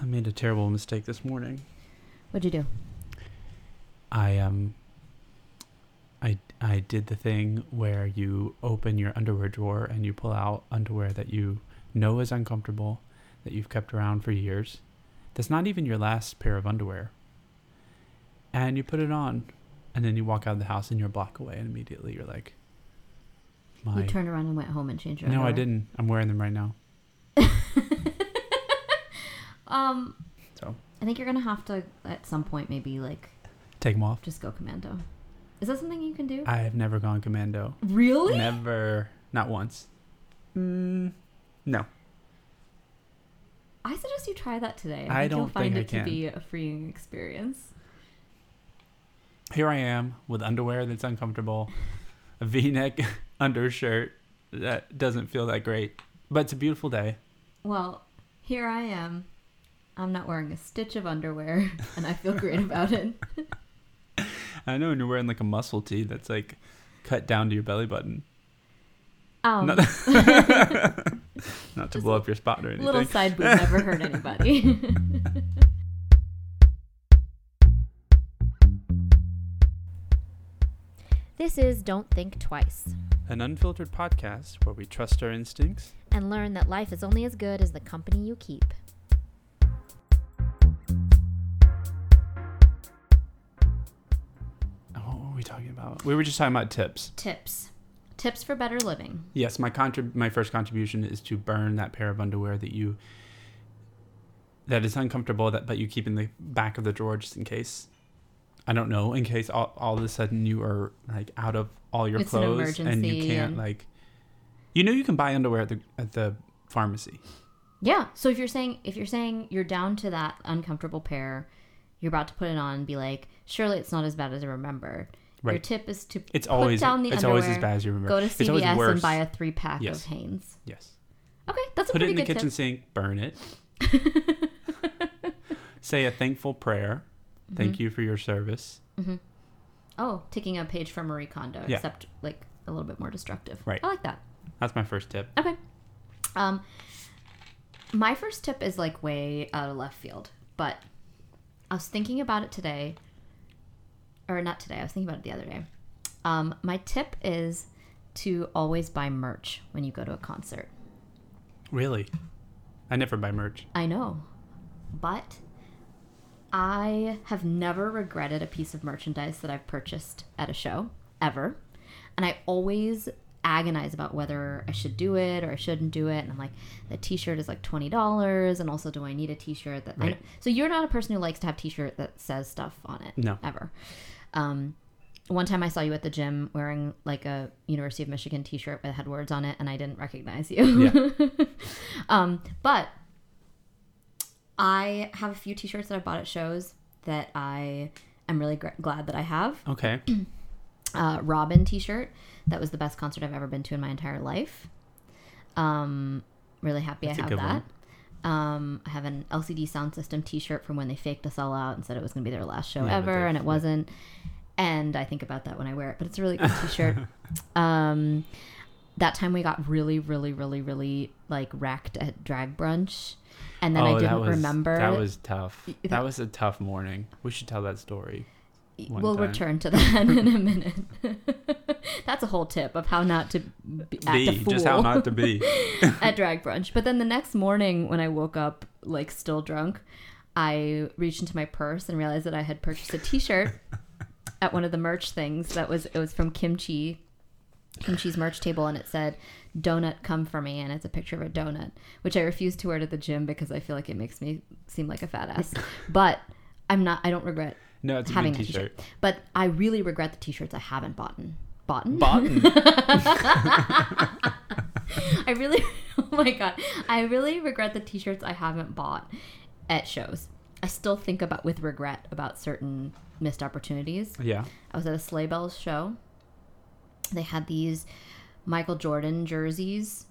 I made a terrible mistake this morning. What'd you do? I um I I did the thing where you open your underwear drawer and you pull out underwear that you know is uncomfortable that you've kept around for years. That's not even your last pair of underwear. And you put it on and then you walk out of the house and you're a block away and immediately you're like my You turned around and went home and changed your No, I didn't. I'm wearing them right now. Um, So, I think you're gonna have to at some point maybe like take them off. just go commando. Is that something you can do? I have never gone commando. really? Never, not once. Mm, no. I suggest you try that today. I think you'll don't find think it I to be a freeing experience. Here I am with underwear that's uncomfortable, a V-neck undershirt that doesn't feel that great, but it's a beautiful day. Well, here I am. I'm not wearing a stitch of underwear, and I feel great about it. I know, and you're wearing like a muscle tee that's like cut down to your belly button. Um, Not, not to blow up your spot or anything. little side boob never hurt anybody. this is Don't Think Twice An unfiltered podcast where we trust our instincts. and learn that life is only as good as the company you keep. About? We were just talking about tips. Tips. Tips for better living. Yes, my contrib- my first contribution is to burn that pair of underwear that you that is uncomfortable that but you keep in the back of the drawer just in case. I don't know, in case all, all of a sudden you are like out of all your It's an clothes and you can't and- like you know you can buy underwear at the at the pharmacy. Yeah. So if you're saying if you're saying you're down to that uncomfortable pair, you're about to put it on and be like, surely it's not as bad as I remembered. Your tip is to It's put always down the it's underwear, always as bad as you remember. go to it's CVS and buy a three pack Yes. of Hanes. yes. Okay, that's a pretty good Put it in the kitchen tip. sink, burn it. Say a thankful prayer. Thank Mm-hmm. you for your service. Oh, taking a page from Marie Kondo, Yeah. except like a little bit more destructive. Right. I like that. That's my first tip. Okay. Um, my first tip is like way out of left field, but I was thinking about it today, or not today. I was thinking about it the other day. Um, my tip is to always buy merch when you go to a concert. Really? I never buy merch. I know, but I have never regretted a piece of merchandise that I've purchased at a show ever, and I always agonize about whether I should do it or I shouldn't do it. And I'm like, the T-shirt is like twenty dollars, and also, do I need a T-shirt that? Right. so you're not a person who likes to have T-shirt that says stuff on it, No. ever. Um, one time I saw you at the gym wearing like a University of Michigan T-shirt that had words on it, and I didn't recognize you. um, but I have a few T-shirts that I bought at shows that I am really gr- glad that I have. Okay. Uh, Robyn T-shirt that was the best concert I've ever been to in my entire life. Um, really happy That's I have that. one. Um, I have an LCD Soundsystem T-shirt from when they faked us all out and said it was going to be their last show Yeah, ever, and it wasn't. And I think about that when I wear it, but it's a really good T-shirt. um, that time we got really, really, really, really like wrecked at drag brunch, and then I Oh, that didn't was, remember. That was tough. Y- That was a tough morning. We should tell that story. We'll time. return to that in a minute. That's a whole tip of how not to be, act a fool just how not to be. at drag brunch. But then the next morning, when I woke up like still drunk, I reached into my purse and realized that I had purchased a T-shirt at one of the merch things. That was it was from Kimchi, Kimchi's merch table, and it said "Donut, come for me," and it's a picture of a donut, which I refuse to wear to the gym because I feel like it makes me seem like a fat ass. but I'm not. I don't regret No, it's a having good t-shirt. T-shirt. But I really regret the T-shirts I haven't bought. Bought? Bought. I really, oh my god, I really regret the T-shirts I haven't bought at shows. I still think about with regret about certain missed opportunities. yeah. I was at a Sleigh Bells show. They had these Michael Jordan jerseys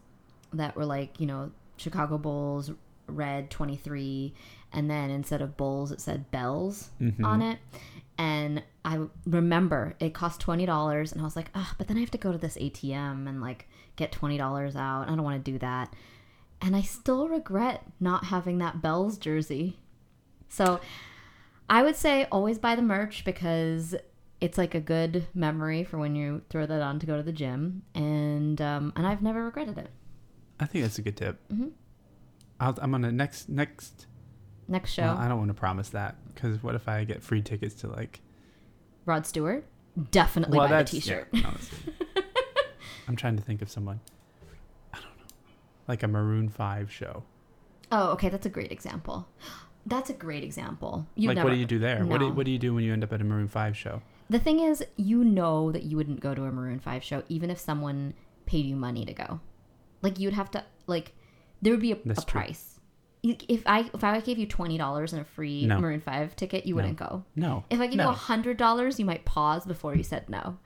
that were like, you know, Chicago Bulls red 23 and then instead of bulls it said bells Mhm. on it. And I remember it cost $20 and I was like, "Ah, but then I have to go to this ATM and like get $20 out. I don't want to do that." and I still regret not having that Bells jersey. So I would say always buy the merch because it's like a good memory for when you throw that on to go to the gym, and um, and I've never regretted it. I think that's a good tip. Mhm. I'll, I'm gonna next next. Next show, Well, I don't want to promise that because what if I get free tickets to like? Rod Stewart, definitely well, buy the T-shirt. yeah, honestly. I'm trying to think of someone. I don't know, like a Maroon Five show. Oh, okay, that's a great example. That's a great example. You've like, never, what do you do there? What do No. what do you do when you end up at a Maroon Five show? The thing is, you know that you wouldn't go to a Maroon 5 show even if someone paid you money to go. Like you'd have to like there would be a, a price. If I if I gave you twenty dollars and a free No. Maroon 5 ticket, you wouldn't go. No. If I give no. you a hundred dollars, you might pause before you said no.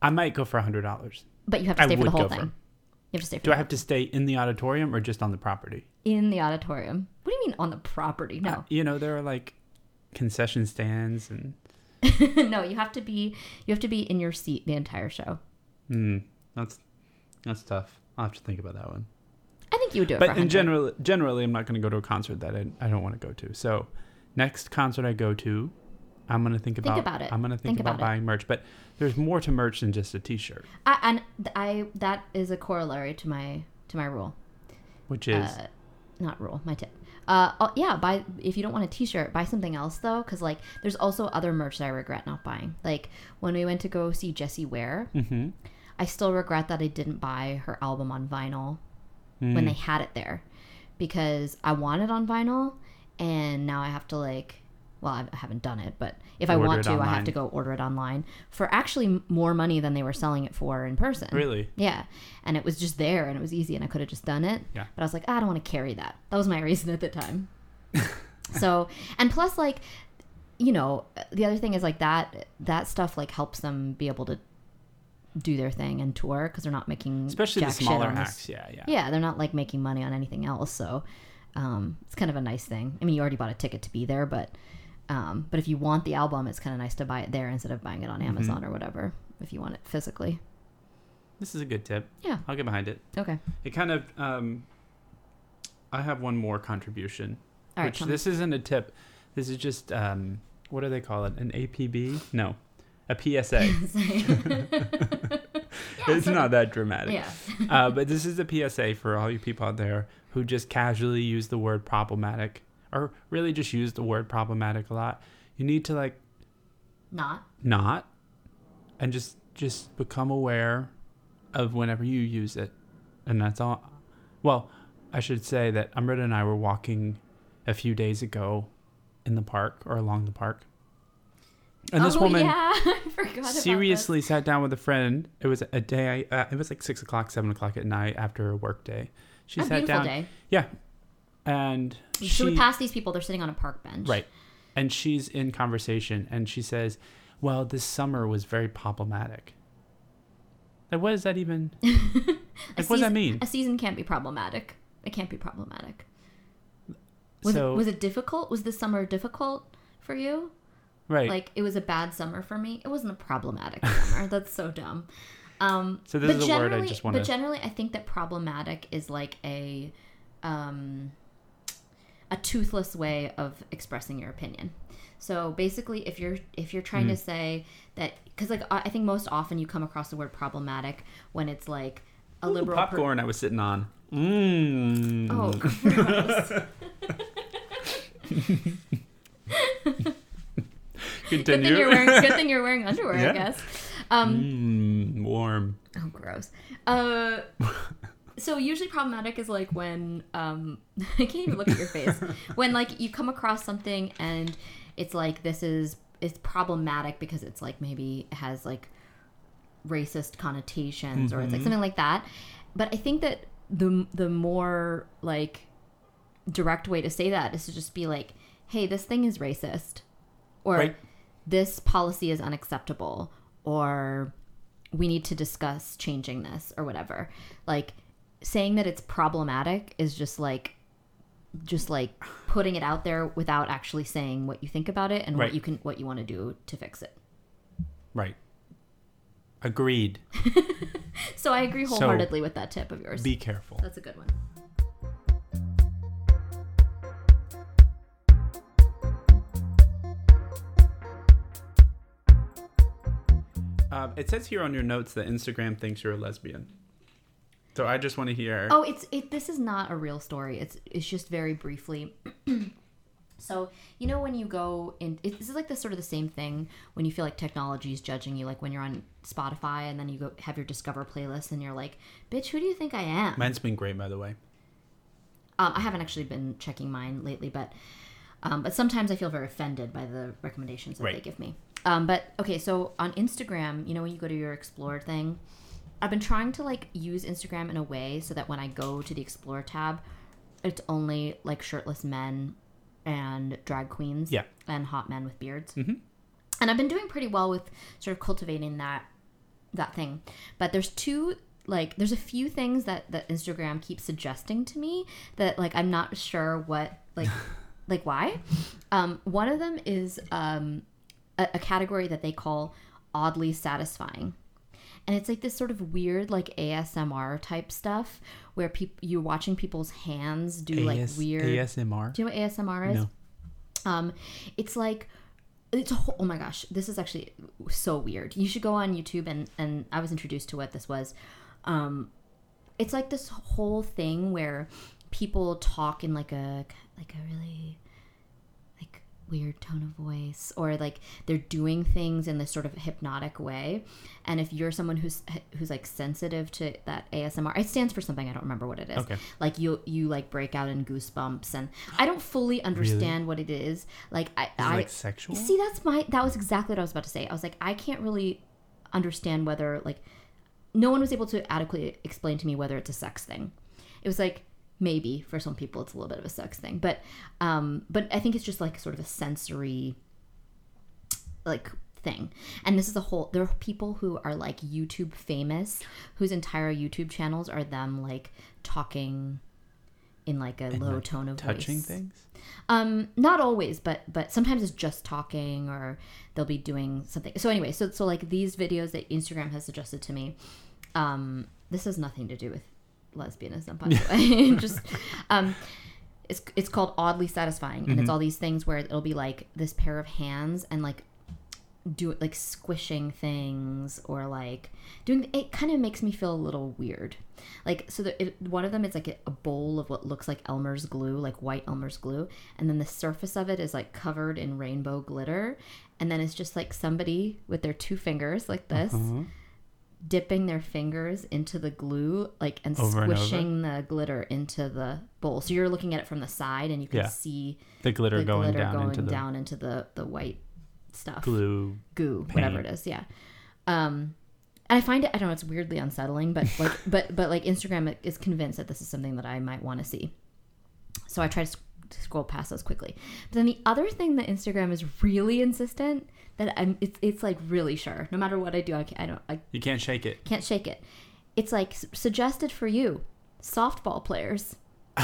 I might go for a hundred dollars. But you have to I stay for the whole go for thing. You have to stay for Do I have to stay in the auditorium or just on the property? in the auditorium. What do you mean on the property? Uh, No. you know, there are like concession stands and no, you have to be you have to be in your seat the entire show. mm, that's that's tough. I'll have to think about that one. I think you would do it But in general, generally, I'm not going to go to a concert that I, I don't want to go to. So, next concert I go to, I'm going to think about. about it. I'm going to think, Think about, about buying merch. But there's more to merch than just a T-shirt, I, and I that is a corollary to my to my rule. which is uh, not rule my tip uh oh, yeah buy if you don't want a t-shirt buy something else though because like there's also other merch that i regret not buying like when we went to go see jessie ware Mhm. i still regret that i didn't buy her album on vinyl Mm. when they had it there because i want it on vinyl and now i have to like well i haven't done it but if i want to i have to go order it online for actually more money than they were selling it for in person really yeah. And it was just there and it was easy and I could have just done it. Yeah. But I was like, "Ah, I don't want to carry that. That was my reason at the time. so, and plus, like, you know, the other thing is like that, that stuff like helps them be able to do their thing and tour because they're not making especially the smaller this- acts. Yeah, yeah, Yeah. They're not like making money on anything else. So, um, it's kind of a nice thing. I mean, you already bought a ticket to be there, but, um, but if you want the album, it's kind of nice to buy it there instead of buying it on Mm-hmm. Amazon or whatever if you want it physically. This is a good tip. Yeah. I'll get behind it. Okay. It kind of. Um, I have one more contribution, All right. which tell me. this isn't a tip. This is just um, what do they call it? An APB? No, a PSA. it's not that dramatic. Yeah. uh, but this is a PSA for all you people out there who just casually use the word problematic or really just use the word problematic a lot. You need to like Not. not and just just become aware of whenever you use it. And that's all. Well, I should say that Amrita and I were walking a few days ago in the park or along the park. And this oh, woman Yeah, I forgot this. seriously sat down with a friend. It was a day. Uh, it was like six o'clock, seven o'clock at night after a work day. She a sat down. day. Yeah, and So she we pass these people. They're sitting on a park bench. right, and she's in conversation, and she says, "Well, this summer was very problematic." Like, what does that even? Like, what does that season- mean? A season can't be problematic. It can't be problematic. Was, so it, was it difficult? Was this summer difficult for you? Right. Like it was a bad summer for me. It wasn't a problematic summer. That's so dumb. Um, So this is a word I generally- just wanna- But generally, I think that problematic is like a um, a toothless way of expressing your opinion. So basically, if you're if you're trying to Hmm. say that, because like I I think most often you come across the word problematic when it's like a Ooh, liberal per- popcorn I was sitting on. Mmm. Oh, gross. good thing you're wearing. Good thing you're wearing underwear. Yeah. I guess. Um, Mmm. Warm. Oh, gross. Uh, so usually problematic is like when um, I can't even look at your face. when like you come across something and it's like this is it's problematic because it's like maybe it has like racist connotations or it's like Mhm. something like that. But I think that the the more like direct way to say that is to just be like, "Hey, this thing is racist," or Right. "This policy is unacceptable," or "We need to discuss changing this," or whatever. Like saying that it's problematic is just like just like putting it out there without actually saying what you think about it and Right. what you can what you want to do to fix it. Right. Agreed. So I agree So- wholeheartedly with that tip of yours. Be careful. That's a good one. Um, it says here on your notes that Instagram thinks you're a lesbian. So I just want to hear. Oh, it's it. This is not a real story. It's it's just very briefly. so you know when you go in, it, this is like the sort of the same thing when you feel like technology is judging you. Like when you're on Spotify and then you go have your Discover playlist and you're like, "Bitch, who do you think I am?" Mine's been great, by the way. Um, I haven't actually been checking mine lately, but um, but sometimes I feel very offended by the recommendations that they give me. Um, but okay, so on Instagram, you know, when you go to your Explore thing, I've been trying to like use Instagram in a way so that when I go to the Explore tab, it's only like shirtless men and drag queens, Yeah. and hot men with beards. Mhm. And I've been doing pretty well with sort of cultivating that that thing. But there's two like there's a few things that that Instagram keeps suggesting to me that like I'm not sure what like like why. Um, one of them is um, a, a category that they call oddly satisfying. And it's like this sort of weird like ASMR type stuff where people you're watching people's hands do like weird ASMR. do you know what ASMR is? No. Um, it's like it's a whole, oh my gosh, this is actually so weird. You should go on YouTube and and I was introduced to what this was. Um, it's like this whole thing where people talk in like a like a really weird tone of voice or like they're doing things in this sort of hypnotic way. And if you're someone who's who's like sensitive to that ASMR it stands for something I don't remember what it is. Okay. like you you like break out in goosebumps and I don't fully understand what it is. Like I Is I like sexual? see that's my that was exactly what I was about to say. I was like I can't really understand whether like no one was able to adequately explain to me whether it's a sex thing. It was like maybe for some people it's a little bit of a sex thing but um but i think it's just like sort of a sensory like thing and this is a whole there are people who are like youtube famous whose entire youtube channels are them like talking in like a And, low like, tone of voice. touching voice. things. Um, not always, but but sometimes it's just talking, or they'll be doing something. So anyway, so so like these videos that Instagram has suggested to me, um, this has nothing to do with lesbianism, by the way. just um, it's it's called oddly satisfying, and it's all these things where it'll be like this pair of hands and like do it like squishing things or like doing it kind of makes me feel a little weird like so the, it, one of them is like a, a bowl of what looks like elmer's glue like white elmer's glue and then the surface of it is like covered in rainbow glitter and then it's just like somebody with their two fingers like this Uh-huh. Dipping their fingers into the glue like and Over and squishing the glitter into the bowl so you're looking at it from the side and you can Yeah. see The glitter the going glitter down going into the into the the white stuff glue. goo, whatever it is. Yeah. Um, and I find it. I don't know. It's weirdly unsettling, but like, but but like Instagram is convinced that this is something that I might want to see. So I try to scroll past those quickly. But then the other thing that Instagram is really insistent that I'm, it's it's like really sure. No matter what I do, I, can't, I don't I You can't shake it. can't shake it. It's like suggested for you, softball players.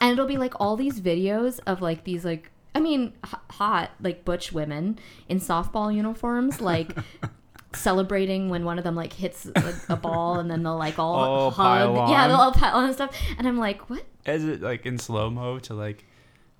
and it'll be like all these videos of like these like I mean h- hot like butch women in softball uniforms like celebrating when one of them like hits like, a ball and then they'll like all All hug. Yeah, they'll all pile on and stuff. And I'm like, what? Is it like in slow mo to like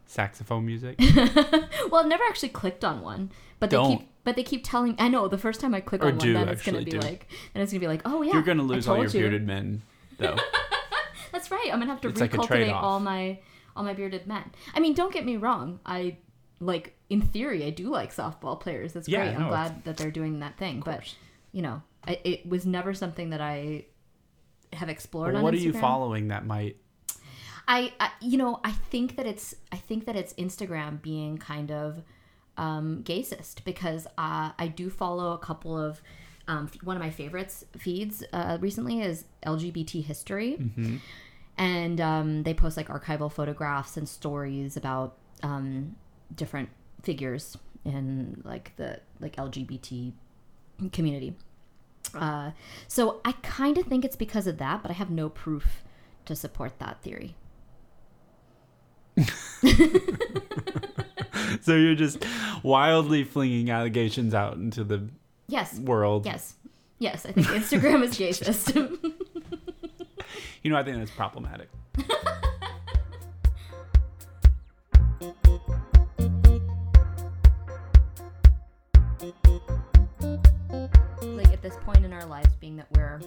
saxophone music? Well, I've never actually clicked on one, but they Don't. keep but they keep telling. I know the first time I click Or on one, do then it's gonna actually be do. like, then it's gonna be like, oh yeah, You're gonna I lose all told your you. bearded men, though. That's right. I'm gonna have to It's like a recultivate trade-off. all my all my bearded men. I mean, don't get me wrong. I like in theory, I do like softball players. That's Yeah, great. I'm no, glad that they're doing that thing. But you know, I, it was never something that I have explored. On what are you Instagram. following that might? I, I you know I think that it's I think that it's Instagram being kind of um, gaysist because uh, I do follow a couple of um, one of my favorites feeds uh, recently is LGBT history, Mm-hmm. and um, they post like archival photographs and stories about um, different figures in like the like LGBT community. Uh, so I kind of think it's because of that, but I have no proof to support that theory. So you're just wildly flinging allegations out into the Yes. world. Yes. Yes, I think Instagram is gay system. You know, I think that's problematic. like at this point in our lives, being that we're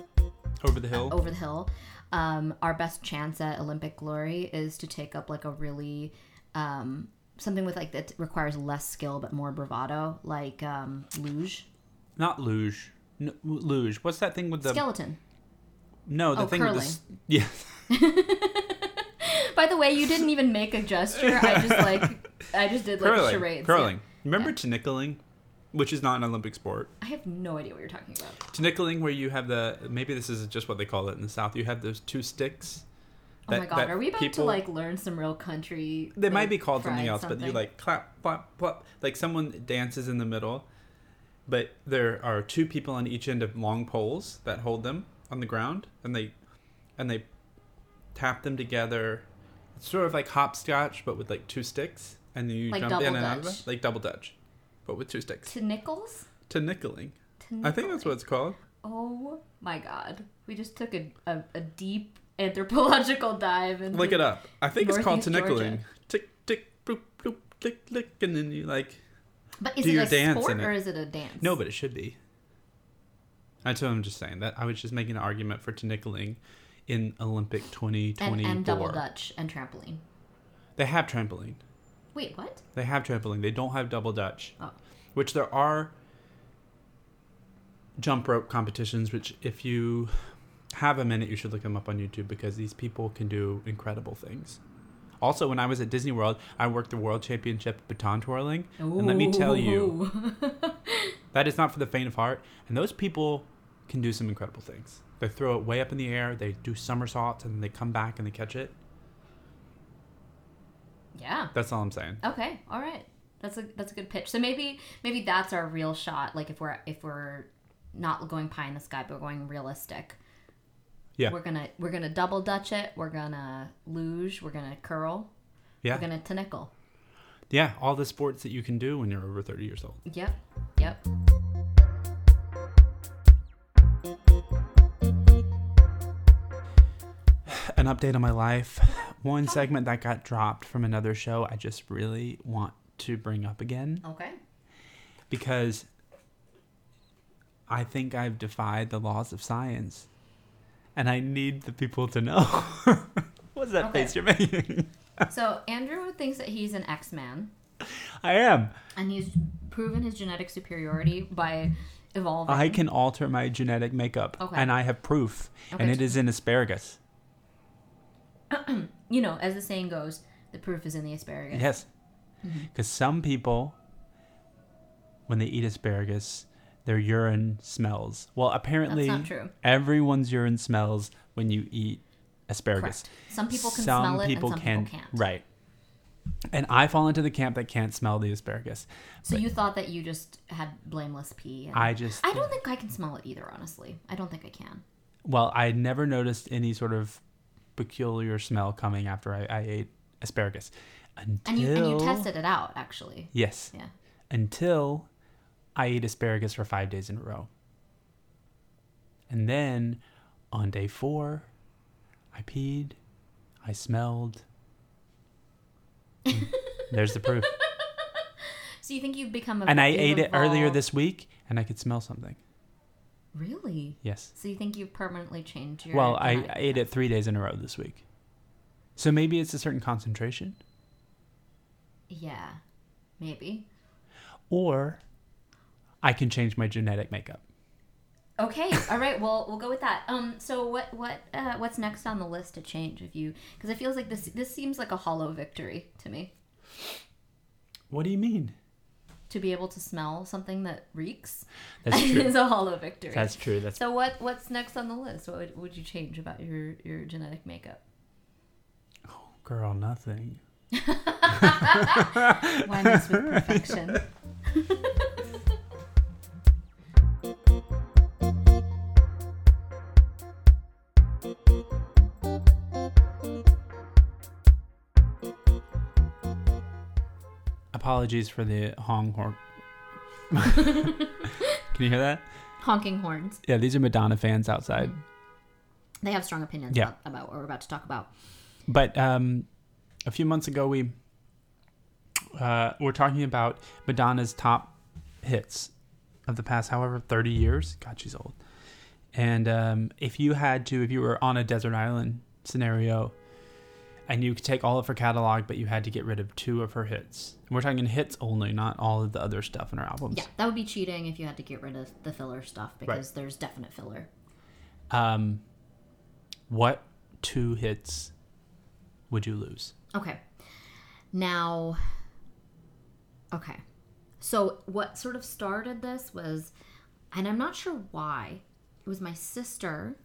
Over the hill. over the hill, um, our best chance at Olympic glory is to take up like a really um, something with like that requires less skill but more bravado, like um, luge, Not luge. N- luge. What's that thing with the skeleton. no? The Oh, thing with the s- yeah. By the way, you didn't even make a gesture. I just like I just did like curling. charades. curling. Remember Yeah. Which is not an Olympic sport. I have no idea what you're talking about. Tinikling, where you have the maybe this is just what they call it in the South. You have those two sticks. Oh my god, are we about to like learn some real country? They might be called something else, but you something? like clap, clap, clap. Like someone dances in the middle, but there are two people on each end of long poles that hold them on the ground, and they and they tap them together. It's sort of like hopscotch, but with like two sticks, and then you Like jump in and out of it, like double dutch, but with two sticks. to nickels. To nickeling, To I think that's what it's called. Oh my god, we just took a, a, a deep anthropological dive into Look it up. I think it's called to nickeling. Tick tick bloop bloop tick tick, and then you like But is Do it your a dance sport in it. or is it a dance? No, but it should be. That's what I'm just saying. That I was just making an argument for nickeling in Olympic and, and double dutch and trampoline. They have trampoline. Wait, what? They have trampoline. They don't have double dutch. Oh. Which there are jump rope competitions. Which if you have a minute, you should look them up on YouTube because these people can do incredible things. Also, when I was at Disney World, I worked the World Championship baton twirling, and let me tell you, That is not for the faint of heart. And those people can do some incredible things. They throw it way up in the air, they do somersaults, and then they come back and they catch it. Yeah. That's all I'm saying. Okay. All right. That's a that's a good pitch. So maybe maybe that's our real shot. Like if we're if we're not going pie in the sky, but we're going realistic. Yeah. We're gonna we're gonna double dutch it. We're gonna luge. We're gonna curl. Yeah. We're gonna tinickle. Yeah, all the sports that you can do when you're over 30 years old. Yep. Yep. An update on my life. One segment that got dropped from another show, I just really want to bring up again Okay. because I think I've defied the laws of science. And I need the people to know. What's that Okay. face you're making? So Andrew thinks that he's an X Man, I am. and he's proven his genetic superiority by evolving. I can alter my genetic makeup, Okay. and I have proof, and it is in asparagus. you know, as the saying goes, the proof is in the asparagus. Yes, Mm-hmm. because some people, when they eat asparagus, their urine smells. Well, apparently, That's not true. everyone's urine smells when you eat asparagus. Correct. Some people can some smell it, people and some can, people can't. Right. And I fall into the camp that can't smell the asparagus. So you thought that you just had blameless pee. And I just, I don't think I can smell it either. Honestly, I don't think I can. well, I never noticed any sort of peculiar smell coming after I, I ate asparagus. Until, And you and you tested it out actually. Yes. Yeah. Until I ate asparagus for five days in a row. And then on day four, I peed, I smelled. Mm, There's the proof. So you think you've become a And I ate it earlier this week and I could smell something. Really? Yes. So you think you've permanently changed your? Well, I, I ate it three days in a row this week. So maybe it's a certain concentration. Yeah, maybe. Or I can change my genetic makeup. Okay, all right. Well, we'll go with that. Um, so what what uh, what's next on the list to change? If you because it feels like this this seems like a hollow victory to me What do you mean? To be able to smell something that reeks. That's true. is a hollow victory. That's true. That's so what what's next on the list? What would, would you change about your your genetic makeup? Oh, girl, nothing. Why mess with perfection? Apologies for the Hong horn. Can you hear that? Honking horns. Yeah, these are Madonna fans outside. They have strong opinions Yeah. about, about what we're about to talk about. But um, a few months ago, we uh, were talking about Madonna's top hits of the past, however, 30 years. God, she's old. And um, if you had to, if you were on a desert island scenario and you could take all of her catalog, but you had to get rid of two of her hits, and we're talking hits only, not all of the other stuff in her albums. Yeah, that would be cheating if you had to get rid of the filler stuff because there's definite filler. Um, what two hits would you lose? Okay. Now, okay. So, what sort of started this was, and I'm not sure why, it was my sister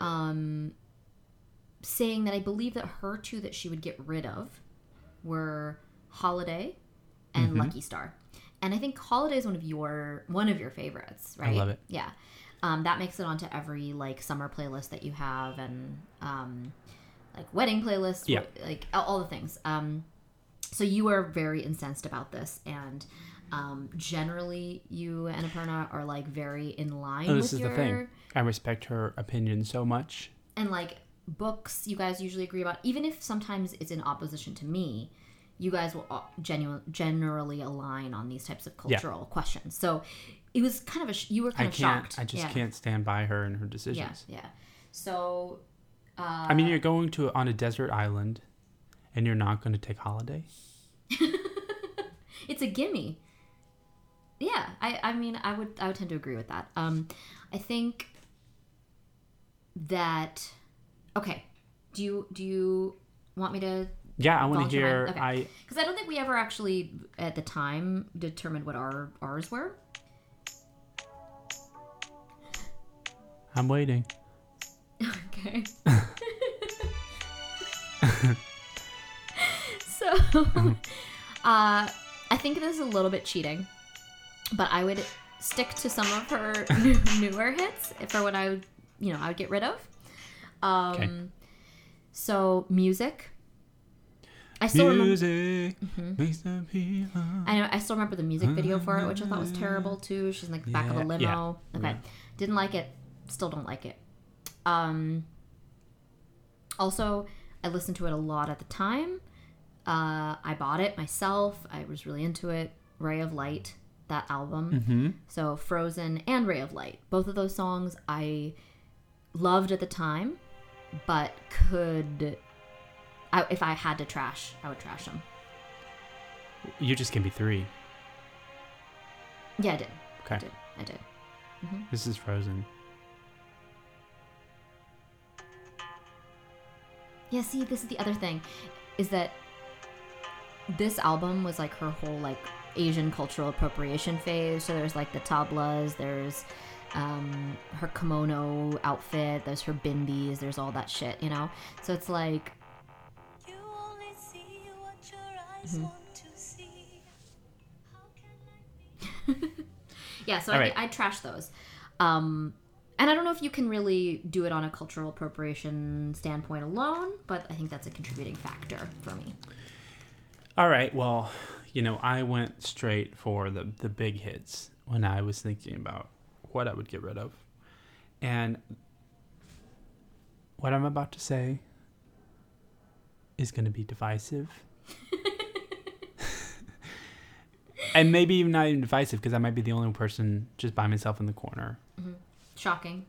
um, saying that I believe that her two that she would get rid of were Holiday and Mm-hmm. Lucky Star. And I think Holiday is one of your one of your favorites, right? I love it. Yeah. Um, that makes it onto every like summer playlist that you have and um, like wedding playlist, Yeah. like all- the things. Um, so you are very incensed about this, and um, generally you and Aparna are like very in line Oh, with this is your the thing. I respect her opinion so much. and like books you guys usually agree about even if sometimes it's in opposition to me you guys will uh, genu- generally align on these types of cultural questions so it was kind of a sh- you were kind I of can't. shocked I just yeah. can't stand by her and her yeah decisions. yeah so uh, I mean, you're going to on a desert island, and you're not going to take holiday. it's a gimme yeah i i mean i would i would tend to agree with that um i think that okay do you do you want me to Yeah, I want to hear. mine? Okay. I Because I don't think we ever actually, at the time, determined what our ours were. I'm waiting. Okay. so, uh, I think this is a little bit cheating, but I would stick to some of her newer hits for what I would, you know, I would get rid of. Um, Okay. So music. I still remember. Mm-hmm. the. I know. I still remember the music video for it, which I thought was terrible too. She's in like the back of a limo. yeah, Okay, yeah. didn't like it. Still don't like it. Um. Also, I listened to it a lot at the time. Uh, I bought it myself. I was really into it. Ray of Light, that album. Mm-hmm. So Frozen and Ray of Light, both of those songs I loved at the time, but could. I, if I had to trash, I would trash them. You just can be three. Yeah, I did. Okay. I did. I did. Mm-hmm. This is Frozen. Yeah, see, this is the other thing, is that this album was like her whole like Asian cultural appropriation phase. So there's like the tablas, there's um, her kimono outfit, there's her bindis, there's all that shit, you know. So it's like, You only see what your eyes Mm-hmm. want to see. How can I be? yeah. So All I, right. I trash those. Um, and I don't know if you can really do it on a cultural appropriation standpoint alone, but I think that's a contributing factor for me. All right. Well, you know, I went straight for the the big hits when I was thinking about what I would get rid of, and what I'm about to say is going to be divisive. and maybe even not even divisive because I might be the only person just by myself in the corner. Shocking,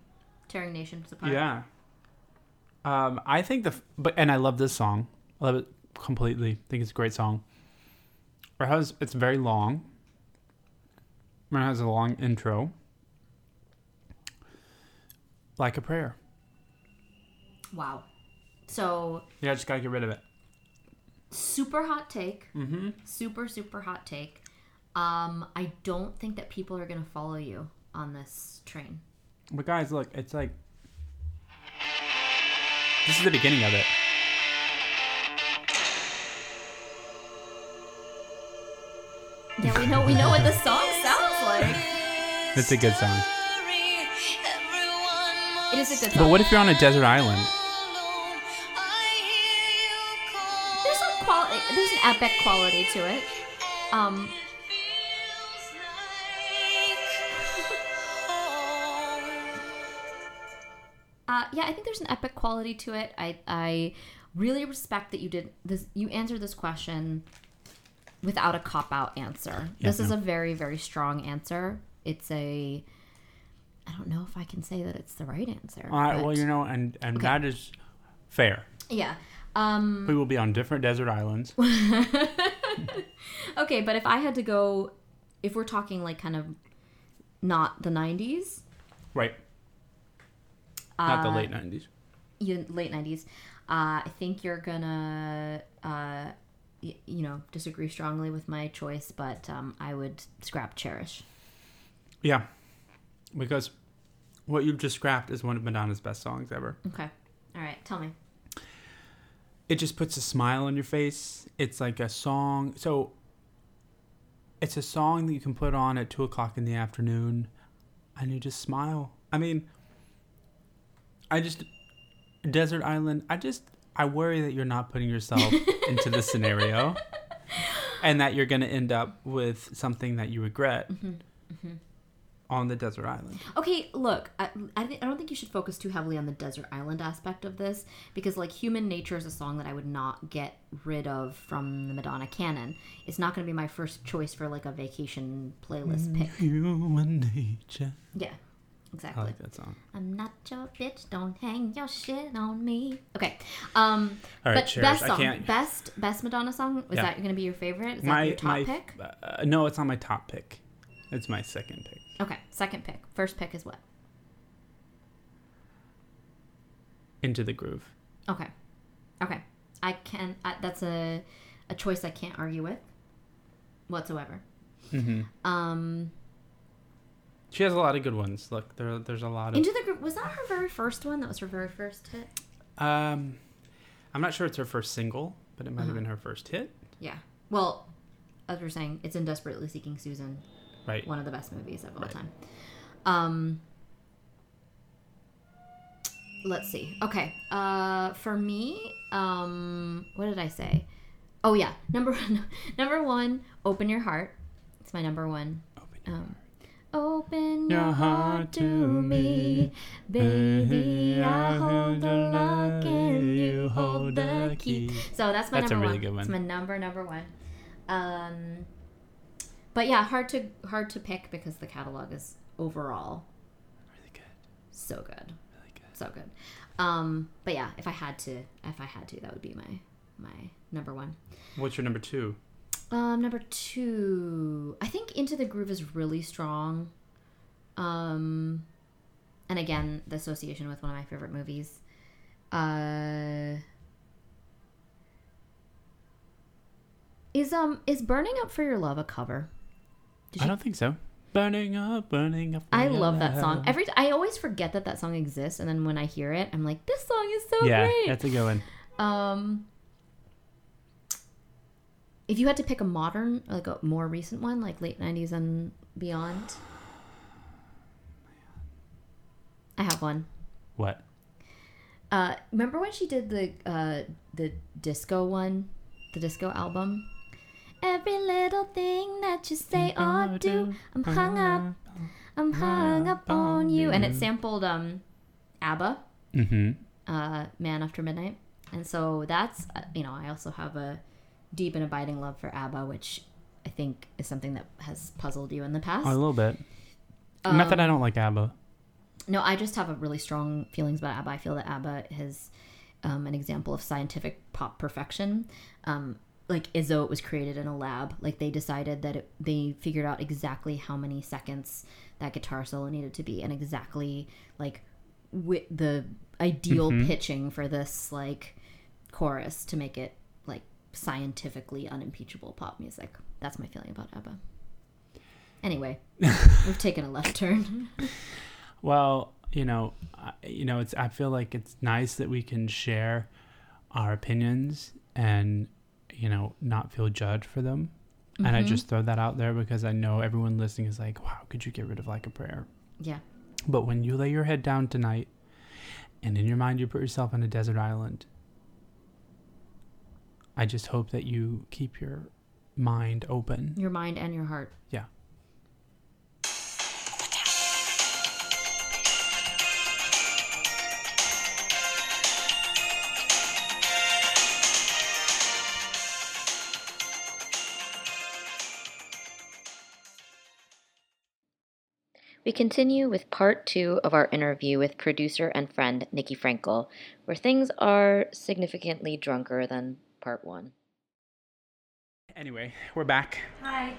tearing nations apart. Yeah. Um, I think the f- but and I love this song. I love it completely. I think it's a great song. It has it's very long. It has a long intro. Like a prayer. Wow. So Yeah, I just gotta get rid of it. super hot take. Mm-hmm. super super hot take um i don't think that people are gonna follow you on this train But guys, look, it's like this is the beginning of it. yeah we know we know what the song sounds like It's a good song. It is a good But what if you're on a desert island? there's some quality there's an epic quality to it um Uh, yeah, I think there's an epic quality to it. I I really respect that you did this. You answered this question without a cop out answer. Yeah, this is a very very strong answer. It's a. I don't know if I can say that it's the right answer. All right, well, you know, and and Okay. that is fair. yeah. Um, We will be on different desert islands. okay, but if I had to go, if we're talking like kind of not the '90s, Right. Not the uh, late nineties. you late '90s, uh, I think you're gonna, uh, y- you know, disagree strongly with my choice, but um, I would scrap "Cherish." Yeah. Because what you've just scrapped is one of Madonna's best songs ever. Okay, all right, tell me. It just puts a smile on your face. It's like a song. So it's a song that you can put on at two o'clock in the afternoon and you just smile. I mean, I just, Desert Island, I just, I worry that you're not putting yourself into the scenario and that you're going to end up with something that you regret mm-hmm. Mm-hmm. On the desert island. Okay, look, I, I, th- I don't think you should focus too heavily on the desert island aspect of this because, like, Human Nature is a song that I would not get rid of from the Madonna canon. It's not going to be my first choice for, like, a vacation playlist pick. Human nature. Yeah, exactly. I exactly. like that song. I'm not your bitch, don't hang your shit on me. Okay, um, All right, but Cherish, best I song, can't- best best Madonna song. Is Yeah. that going to be your favorite? Is that your top my pick? Uh, no, it's not my top pick. It's my second pick. Okay, second pick. First pick is what? Into the groove. Okay. Okay. I can. I, that's a a choice I can't argue with whatsoever. hmm Um, She has a lot of good ones. Look, there, there's a lot of. Into the Groove was that her very first one? That was her very first hit. um, I'm not sure it's her first single, but it might have Uh-huh. been her first hit. Yeah. Well, as we're saying, it's in Desperately Seeking Susan, Right. one of the best movies of all Right. time. Um. Let's see. Okay. Uh, for me, um, what did I say? Oh yeah, number one, number one, open your heart. It's my number one. Open Um, open Your your heart to me, baby. I hold the lock and you hold the key. So that's my That's a number really one. good one. It's my number number one. Um, but yeah, hard to hard to pick because the catalog is overall Really good. so good, Really good. so good. Um, but yeah, if I had to, if I had to, that would be my my number one. What's your number two? Um, number two, I think Into the Groove is really strong. Um, and again, the association with one of my favorite movies. Uh, is um is Burning Up for Your Love a cover? Did I don't think so. Burning up, burning up. I love that song. Every I always forget that that song exists, and then when I hear it, I'm like, this song is so yeah, great. that's a good one. Um, if you had to pick a modern, like a more recent one, like late '90s and beyond, I have one. What? Uh, remember when she did the uh, the disco one, the disco album? Every little thing that you say or do, I'm hung up, I'm hung up on you, and it sampled um, ABBA. Mm-hmm. uh, Man After Midnight. And so that's, uh, you know, I also have a deep and abiding love for ABBA, which I think is something that has puzzled you in the past. a little bit. Not that I Um, don't like ABBA. No, I just have a really strong feelings about ABBA. I feel that ABBA is um, an example of scientific pop perfection. Um, like as though it was created in a lab. Like they decided that it, they figured out exactly how many seconds that guitar solo needed to be, and exactly like wi- the ideal Mhm. pitching for this like chorus to make it like scientifically unimpeachable pop music. That's my feeling about ABBA. Anyway, we've taken a left turn. Well, you know, you know, it's. I feel like it's nice that we can share our opinions and you know not feel judged for them. And I Mhm. just throw that out there because I know everyone listening is like, "Wow, could you get rid of like a prayer?" yeah. But when you lay your head down tonight, and in your mind you put yourself on a desert island, I just hope that you keep your mind open. Your mind and your heart. Yeah. We continue with part two of our interview with producer and friend Nikki Frankel, where things are significantly drunker than part one. Anyway, we're back. Hi.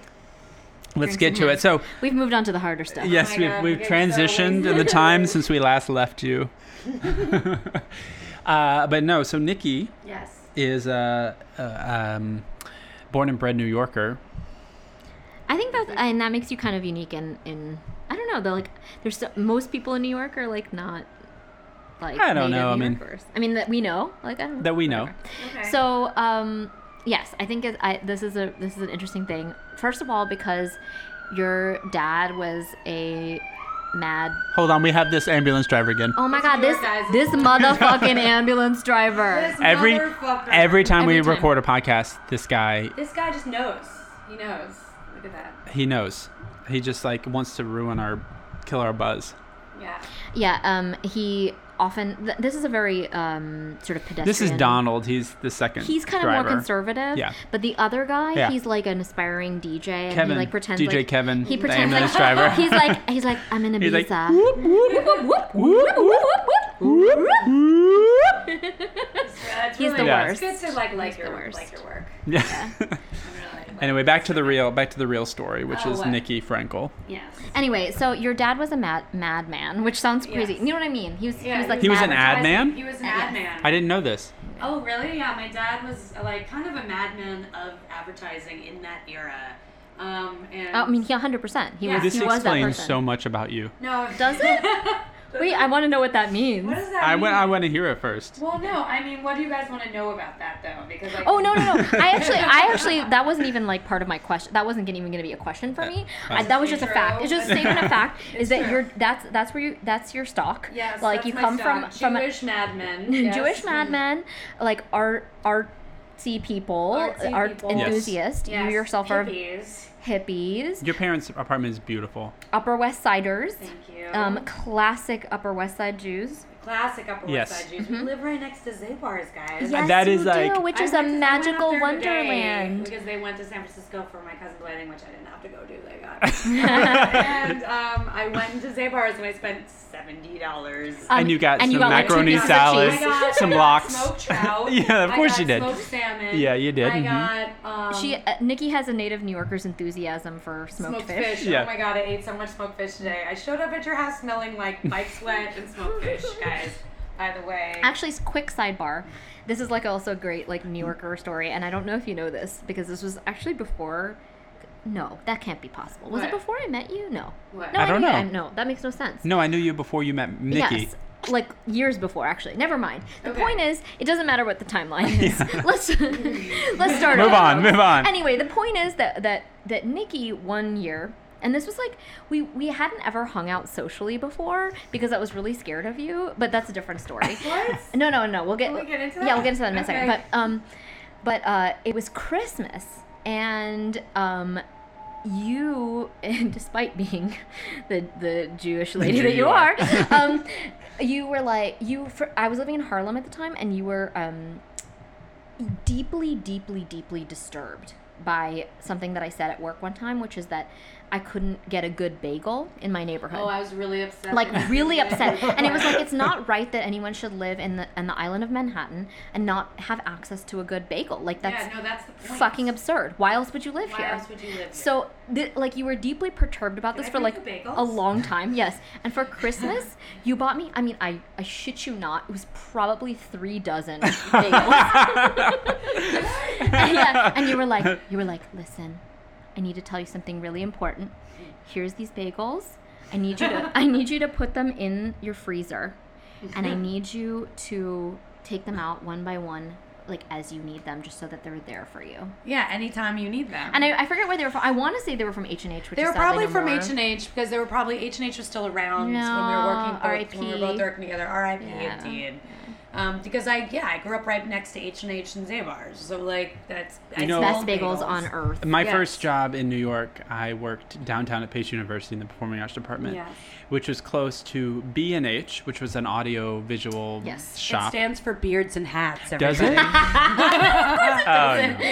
Let's get to it. So, We've moved on to the harder stuff. yes, my we've, God, we've we're so transitioned in the time since we last left you. uh, but no, so Nikki Yes. is a, a um, born and bred New Yorker. I think that and that makes you kind of unique in in I don't know. They're like there's so, most people in New York are like not like I don't know, I mean- Yorkers. I mean that we know like I don't know That we know. Okay. So um yes, I think it, I, this is a this is an interesting thing. First of all, because your dad was a mad. Hold on, we have this ambulance driver again. Oh my It's god, this guys. this motherfucking ambulance driver. This Every motherfucker. every time we time. record a podcast, this guy This guy just knows. He knows. Look at that. he knows. He just like wants to ruin our kill our buzz. Yeah. Yeah, um, he often. Th- this is a very um sort of pedestrian. This is Donald. He's the second. He's kind of more conservative. Yeah. But the other guy, Yeah. he's like an aspiring DJ, and Kevin, he like pretends DJ like Kevin, he pretends like driver. he's like he's like I'm in He's like, Ibiza. whoop, whoop, whoop, whoop, whoop, whoop. That's He's the really Yeah. It's good to like like the your worst. like your work. Yeah. I'm really, like, anyway, back to the real back to the real story, which Oh, is what? Nikki Frankel. Yes. Anyway, so your dad was a mad madman, which sounds crazy. Yes. You know what I mean? He was he was like He was an ad man? He was an ad man. I didn't know this. Oh, really? Yeah, my dad was like kind of a madman of advertising in that era. Um, and Oh, I mean, he 100. percent He Yeah. was This he was that explains so much about you. no, Does it? Wait, I want to know what that means. What does that I mean? went. I want to hear it first. Well, no. I mean, what do you guys want to know about that though? Because like. Oh no no no! I actually I actually that wasn't even like part of my question. That wasn't even going to be a question for me. I, that was just a fact. It's just a statement of fact. is that true. your that's that's where you that's your stock. Yes. like that's you my come stock. from from a- Jewish madmen. yes. Jewish madmen, like art artsy people, Artsy art people. Yes. enthusiast. Yes. You yourself are hippies. hippies, Your parents' apartment is beautiful. Upper West Siders, Thank you. um, classic Upper West Side Jews. Classic Upper Yes. West Side Jews. We live right next to Zabar's, guys. Yes, that you like- do, which I is a went to- I went up magical there today wonderland. Because they went to San Francisco for my cousin's wedding, which I didn't have to go do. They got. and um, I went to Zabar's and I spent seventy dollars. Um, and you got and you some got, macaroni pieces of salad, cheese. I got some lox. smoked trout. Yeah, of I course got you did. Smoked salmon. Yeah, you did, I mhm. got um, She uh, Nikki has a native New Yorker's enthusiasm for smoked, smoked fish. fish. Yeah. Oh my god, I ate so much smoked fish today. I showed up at your house smelling like bike sweat and smoked fish, guys. By the way. Actually, s- quick sidebar. This is like also a great like New Yorker story, and I don't know if you know this because this was actually before. No, that can't be possible. Was it before I met you? No. What? No, I don't know. I- No, that makes no sense. No, I knew you before you met Nikki. Yes, like years before, actually. Never mind. The Okay. point is, it doesn't matter what the timeline is. let's let's start. Move over. on, move on. Anyway, the point is that that that Nikki one year, and this was like we we hadn't ever hung out socially before because I was really scared of you. But that's a different story. What? No, no, no. We'll get. Will we get into that? Yeah, we'll get into that in a second. But um, but uh, it was Christmas, and um, you, and despite being the the Jewish lady Jew that you are. um, you were like you. For, I was living in Harlem at the time, and you were um, deeply, deeply, deeply disturbed by something that I said at work one time, which is that I couldn't get a good bagel in my neighborhood. Oh, I was really upset. like really upset. And it was like it's not right that anyone should live in the in the island of manhattan and not have access to a good bagel. Like that's yeah, no, that's fucking absurd. Why else would you live Why here? else would you live here? so th- like you were deeply perturbed about Can this I for like a long time yes. And for christmas you bought me i mean i i shit you not it was probably three dozen bagels. And, yeah, and you were like, you were like, listen, I need to tell you something really important. Here's these bagels. I need you to, I need you to put them in your freezer, and I need you to take them out one by one, like as you need them, just so that they're there for you. yeah, anytime you need them. And I, I forget where they were from. I want to say they were from H and H, which They were probably no from. H and H because they were probably H and H was still around when we were working both, R.I.P.. when we were both working together. R.I.P. Yeah. Indeed. Um, because I yeah I grew up right next to H and H and Zabar's, so like that's I You know- Best sold bagels on earth. My Yes. first job in New York, I worked downtown at Pace University in the Performing Arts Department, Yes. which was close to B and H, which was an audio visual Yes. It It stands for beards and hats. Does everybody. it?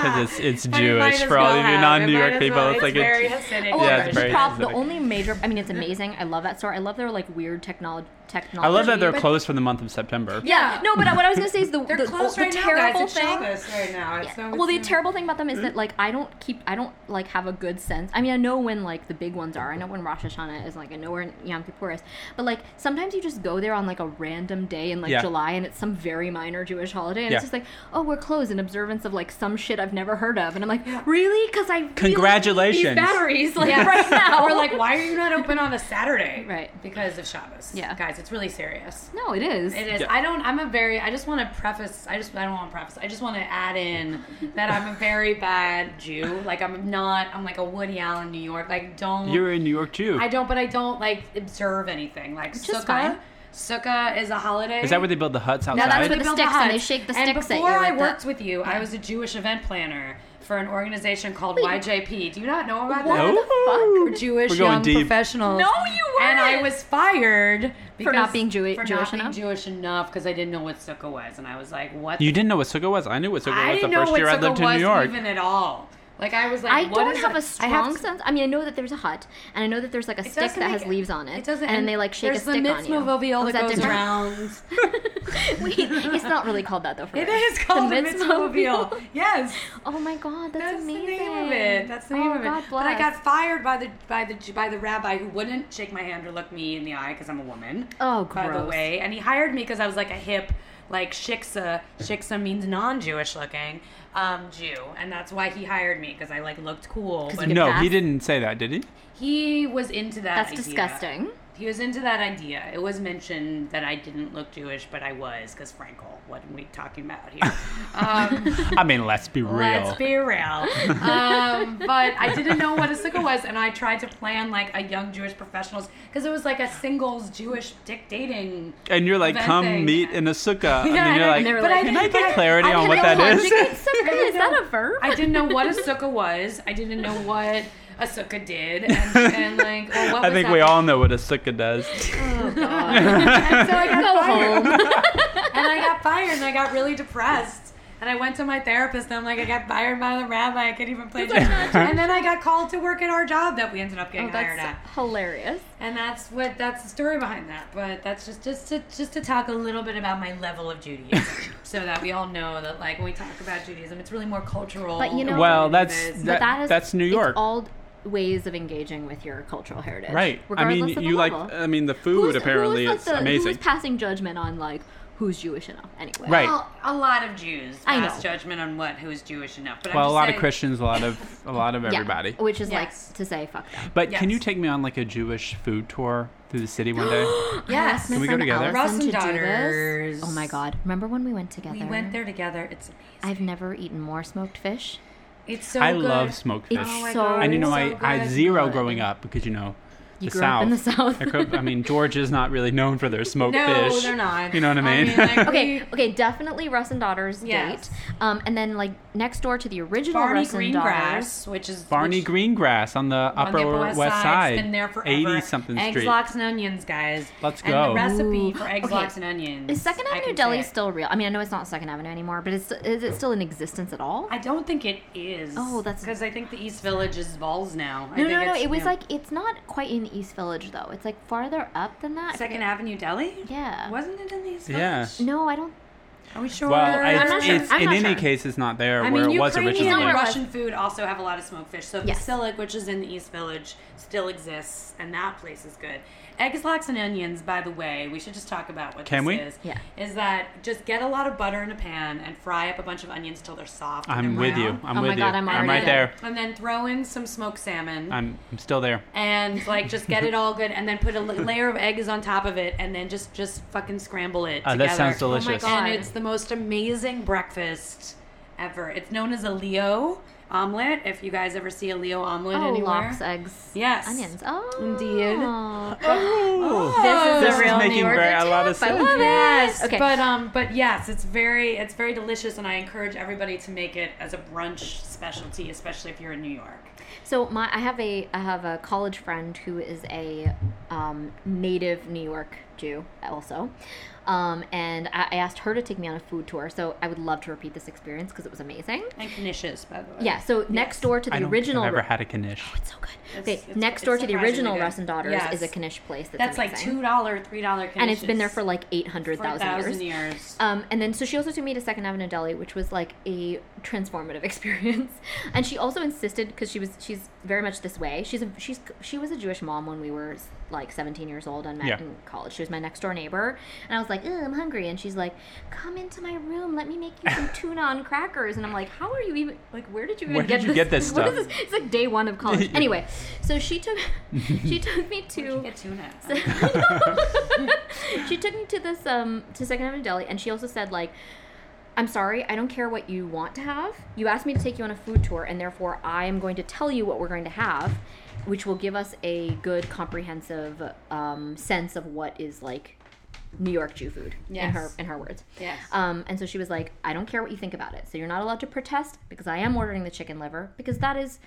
Because it's it's Jewish for all well of you non-New York might people. well. It's like very it's, Hasidic. Oh, Yeah, the, it's very prob- the only major. I mean, it's amazing. I love that store. I love their like weird technology. Technology. I love that they're but- closed for the month of September. Yeah. No, but what I was gonna say is the They're the, closed the right now, terrible guys. It's thing. Shabbos right now. It's Yeah. no- Well, the no- terrible thing about them is that mm-hmm. like I don't keep I don't like have a good sense. I mean, I know when like the big ones are. I know when Rosh Hashanah is. Like I know when Yom Kippur is. But like sometimes you just go there on like a random day in like Yeah. July and it's some very minor Jewish holiday and Yeah. it's just like oh we're closed in observance of like some shit I've never heard of and I'm like really because I really Congratulations. need these batteries like Yes. right now. We're like, why are you not open on a Saturday? Right. Because of Shabbos. Yeah. Guys, it's really serious. no, it is. It is. Yeah. I don't. I'm a very. I just want to preface. I just. I don't want to preface. I just want to add in that I'm a very bad Jew. Like I'm not. I'm like a Woody Allen, New York. Like don't. You're a New York Jew. I don't. But I don't like observe anything. Like Which is Sukkah. Sukkah is a holiday. Is that where they build the huts outside? No, that's They with the build sticks, and they shake the and sticks at before you I with the- worked with you, I was a Jewish event planner for an organization called Wait. YJP. Do you not know about that? What that? the fuck? For Jewish We're going young deep. professionals. No, you weren't. And I was fired because, not being Jewi- for Jewish not being enough? Jewish enough because I didn't know what sukkah was, and I was like, "What?" You didn't know what sukkah was? I knew what sukkah I was the first year I lived in New York. even at all. Like I was like, I what don't have it? a I strong to- sense. I mean, I know that there's a hut, and I know that there's like a It stick that has it- leaves on it, It doesn't. and they like shake a stick the on you. mitzvah Oh, is that, goes different? around. Wait, it's not really called that though. For It us. is called the mitzvah Yes. Oh my god, that's, That's amazing. the name of it. That's the name oh, of it. God But I got fired by the by the by the rabbi who wouldn't shake my hand or look me in the eye because I'm a woman. Oh, gross. by the way, and he hired me because I was like a hip, like shiksa. Shiksa means non-Jewish looking um, Jew, and that's why he hired me because I like looked cool. But No, pass? he didn't say that, did he? he was into that. That's idea. disgusting. He was into that idea. It was mentioned that I didn't look Jewish, but I was because Frankel. What are we talking about here? Um, I mean, let's be real. Let's be real. um, but I didn't know what a sukkah was, and I tried to plan like a young Jewish professionals because it was like a singles Jewish dick dating. and you're like, come thing. meet in a sukkah. and Yeah, then and you're like, they but like- can I didn't- get clarity I on what didn't that know is? sukkah. Is that a verb? I didn't know what a sukkah was. I didn't know what a sukkah did, and, and like, or what I was think we happening. all know what a sukkah does. Oh, God. and so I got Go fired. home. and I got fired, and I got really depressed. And I went to my therapist, and I'm like, I got fired by the rabbi. I can't even play church. and then I got called to work at our job that we ended up getting Oh, hired that's at. hilarious. And that's what that's the story behind that. But that's just just to just to talk a little bit about my level of Judaism, so that we all know that like when we talk about Judaism, it's really more cultural. But you know- Well, that's that- but that is that's New York. It's all ways of engaging with your cultural heritage. right. I Regardless mean, of the you like, level. I mean, the food Who's- apparently who's, like, is the- amazing. Who's passing judgment on like who's Jewish enough anyway? Right. Well, a lot of Jews I pass know. judgment on what who's Jewish enough. But I'm well, a lot saying, of Christians, a lot of a lot of Yeah, everybody. which is Yes. like to say fuck them. But can you take me on like a Jewish food tour through the city one day? Yes. Can we go friend together? Allison Russ and to do Daughters. this. Oh my god! Remember when we went together? We went there together. It's amazing. I've never eaten more smoked fish. It's so I good. love smoked fish. It's Oh my so God, and you know, it's I, I had zero growing up because you know You the grew South. up in the South. I, grew up- I mean, Georgia's not really known for their smoked No, fish. No, they're not. You know what I I mean? mean, like, okay, okay, definitely Russ and Daughters Yes. date. Um, and then like next door to the original Barney Russ and Daughters. Which is Barney which, Greengrass on the on Upper the Upper West, West Side. It's been there forever. 80 something Eggs, street. lox, and onions, guys. Let's And go. the recipe Ooh. for eggs, Okay. lox, and onions. Is Second Avenue Deli say. still real? I mean, I know it's not Second Avenue anymore, but it's is it still in existence at all? I don't think it is. Oh, that's- because I think the East Village is Balls now. I no, think no, no. it's, It was you know, like it's not quite in the East Village though. It's like farther up than that. Second Avenue Deli. Yeah. Wasn't it in the East Yeah. Village? No, I don't. Are we sure? Well, I'm it's, sure. it's I'm in not any sure. case, it's not there I where mean, it was Ukrainian originally. It's not where and. Russian food also have a lot of smoked fish. So Yes. Veselka, which is in the East Village, still exists, and that place is good. Eggs, lox, and onions. By the way, we should just talk about what Can this we? is. Yeah. Is that just get a lot of butter in a pan and fry up a bunch of onions till they're soft. and I'm they're with you. I'm Oh my with God, you. I'm I'm already right there. And then throw in some smoked salmon. I'm, I'm still there. and like just get it all good, and then put a l- layer of eggs on top of it, and then just just fucking scramble it Uh, together. that sounds delicious. God. And it's the most amazing breakfast ever. It's known as a Leo omelet. If you guys ever see a Leo omelet Oh, anywhere. lox, eggs, Yes. onions. Oh, Indeed. Oh, This is this a is real making New Yorker very, a lot of tip. I sense. love it. Okay. but um, but yes, it's very it's very delicious, and I encourage everybody to make it as a brunch specialty, especially if you're in New York. So my, I have a, I have a college friend who is a um, native New York Jew, also, um, and I, I asked her to take me on a food tour. So I would love to repeat this experience because it was amazing. And knishes, by the way. Yeah. So next door to the I don't original. I've ever had a knish. it's so good. It's- okay, it's- next door to the original good. Russ and Daughters Yes. is a Knish place. That's, That's like two dollar, three dollar, and it's been there for like eight hundred thousand for a thousand thousand years. years. Um, and then so she also took me to Second Avenue Deli, which was like a transformative experience. And she also insisted because she was she's very much this way. She's a she's she was a Jewish mom when we were like 17 years old and met Yeah. in college. She was my next door neighbor, and I was like, Ugh, I'm hungry, and she's like, Come into my room, let me make you some tuna on crackers. And I'm like, How are you even like Where did you even Where get did you this? get this What is stuff? this? It's like day one of college. anyway, so she took she took me to Get tuna. she took me to this um to Second Avenue Deli, and she also said like, "I'm sorry, I don't care what you want to have. You asked me to take you on a food tour, and therefore I am going to tell you what we're going to have, which will give us a good comprehensive um, sense of what is like." New York Jew food in her in her words. Yes. Um, and so she was like, "I don't care what you think about it. So you're not allowed to protest because I am ordering the chicken liver because that is,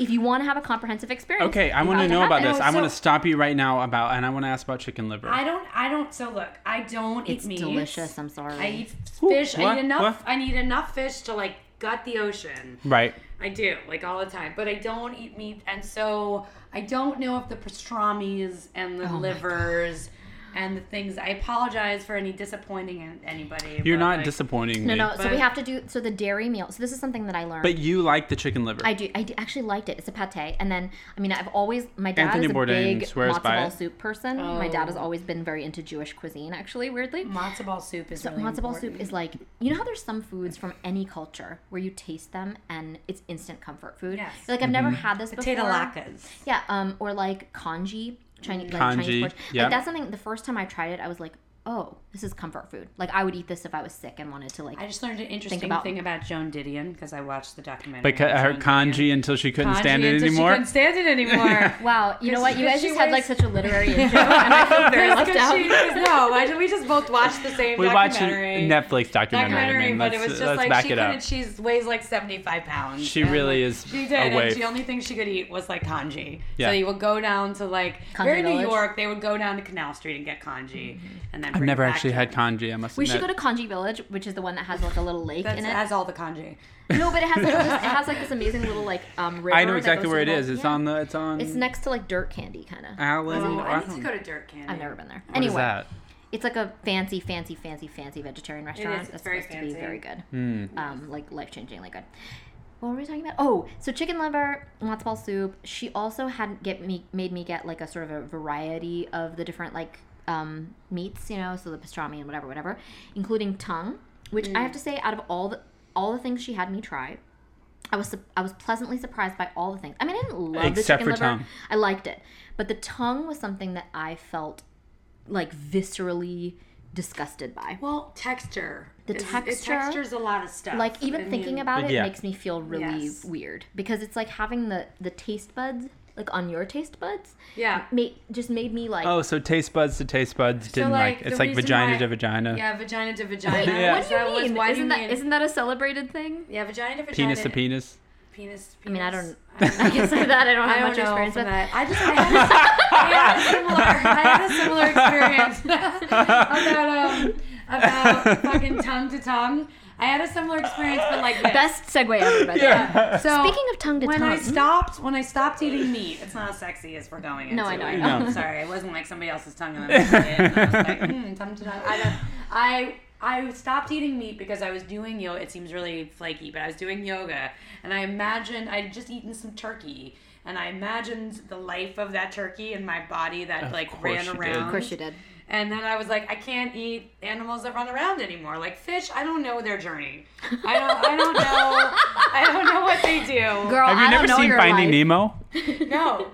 if you want to have a comprehensive experience. Okay, I want to know about this. No, I want to stop you right now about, and I want to ask about chicken liver. I don't. I don't. So look, I don't It's eat meat. It's delicious. I'm sorry. I eat Who? fish. I What? eat enough. What? I need enough fish to like gut the ocean. right. I do, like all the time. But I don't eat meat, and so I don't know if the pastrami's and the Oh my livers and the things. I apologize for any disappointing anybody. You're not like, disappointing No, me. no. So we have to do. So the dairy meal. So this is something that I learned. But you like the chicken liver. I do. I do, actually liked it. It's a pate, and then I mean, I've always my dad Anthony is a Bourdain big swears matzo by ball it. soup person. My dad has Oh. always been very into Jewish cuisine. Actually, weirdly. Matzo ball soup is So really matzo ball soup is like you know how there's some foods from any culture where you taste them and it's instant comfort food. Yes. Like I've Mm-hmm. never had this potato before. latkes. Yeah, um, or like congee, Chinese, like Congee, Chinese porridge. yeah. Like that's something. The first time I tried it, I was like, oh, this is comfort food. Like I would eat this if I was sick and wanted to like. I just learned an interesting about- thing about Joan Didion because I watched the documentary. But on her congee Didion. until she couldn't Congee stand it until She anymore. couldn't stand it anymore. wow, you know what? You guys She just had like such a literary intro, and I feel very left Because out. she- because no, I, we just both watch the same we watched a documentary. Netflix documentary. documentary, I mean, but let's, it was just let's like back she it couldn't. up. She weighs like seventy five pounds. She and, really is She a did, waif. and the only thing she could eat was like congee. Yeah. So you would go down to like Congee very New York. They would go down to Canal Street and get congee, mm-hmm. and then I've never actually had congee. I must We admit. should go to Congee Village, which is the one that has like a little lake in it. It has all the congee. no, but it has like this, it has like this amazing little like um river. I know exactly where it is. through the is. whole- It's yeah. on the. It's on. It's next to like dirt candy, kind of. Allen. Oh, I need to go to Dirt Candy. I've never been there. What anyway, is that? it's like a fancy, fancy, fancy, fancy vegetarian restaurant. is, it's That's very supposed to be fancy. very good. Hmm. Um, like life changingly good. What were we talking about? Oh, so chicken liver, matzo ball soup. She also had get me made me get like a sort of a variety of the different like um, meats, you know, so the pastrami and whatever, whatever, including tongue. Which I have to say, out of all the all the things she had me try, I was su- I was pleasantly surprised by all the things. I mean, I didn't love the Except chicken for liver. tongue. I liked it, but the tongue was something that I felt like viscerally disgusted by. Well, texture. The It's- it texture- textures a lot of stuff. Like even thinking mean, about it Yeah. makes me feel really Yes. weird because it's like having the the taste buds like on your taste buds. Yeah. Made just made me like. Oh, so taste buds to taste buds didn't like. like, It's like vagina why- to vagina. Yeah, vagina to vagina. Yeah. What do you That was- mean? why isn't you that mean- isn't that a celebrated thing? Yeah, vagina to vagina. Penis to penis. Penis. Penis. I mean, I penis. don't. I guess that I don't have I don't much know experience with. that. I just I had, a, I had a similar I had a similar experience about um about fucking tongue to tongue. I had a similar experience, but like this. Best segue ever. By the way. Yeah. So Speaking of tongue to when I stopped when I stopped eating meat, it's not as sexy as we're going into. No, I know, I it. know. I'm sorry, it wasn't like somebody else's tongue and then I was it, and I was like, mm, tongue to tongue. I don't, I I stopped eating meat because I was doing yoga. It seems really flaky, but I was doing yoga, and I imagined I'd just eaten some turkey. And I imagined the life of that turkey in my body that Of like ran you did. around. Of course you did. And then I was like, I can't eat animals that run around anymore. Like fish, I don't know their journey. I don't. I don't know. I don't know what they do. Girl, Have you I never don't know seen Finding life. Nemo? No.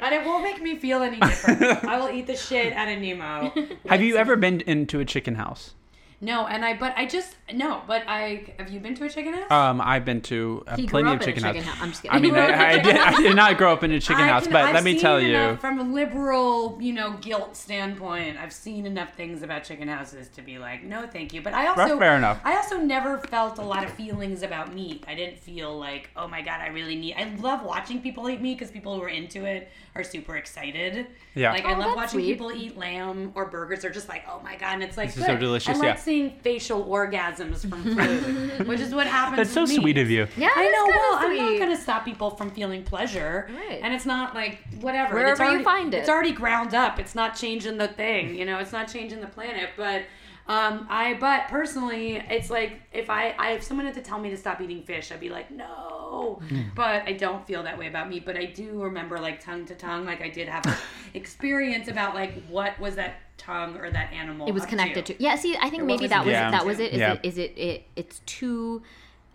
And it won't make me feel any different. I will eat the shit out of Nemo. Have you ever been into a chicken house? No, and I but I just no, but I have you been to a chicken house? Um, I've been to uh, plenty of chicken, chicken house. house. I'm just kidding. I mean, He grew up in a I, I, did, I did not grow up in a chicken house, can- but I've let me tell you. from a liberal, you know, guilt standpoint, I've seen enough things about chicken houses to be like, no, thank you. But I also, fair enough. I also never felt a lot of feelings about meat. I didn't feel like, oh my god, I really need. I love watching people eat meat because people who are into it are super excited. Yeah. like I Oh, love watching sweet. people eat lamb or burgers. They're just like, oh my god, and it's like This is so delicious, I like seeing facial orgasms from food, which is what happens. That's so with meat. sweet of you. yeah, I know. kinda Well, I'm not sweet. going to stop people from feeling pleasure. Right. And it's not like whatever. Wherever it's you find it. It's already ground up. It's not changing the thing. You know, it's not changing the planet. But um, I, but personally, it's like if I, I, if someone had to tell me to stop eating fish, I'd be like, no. Hmm. But I don't feel that way about meat. But I do remember like tongue to tongue, like I did have an experience about like what was that tongue or that animal. it was up connected to. Yeah, see, I think Or what maybe was that was Yeah. that was it. Is Yeah. it is it, it it's too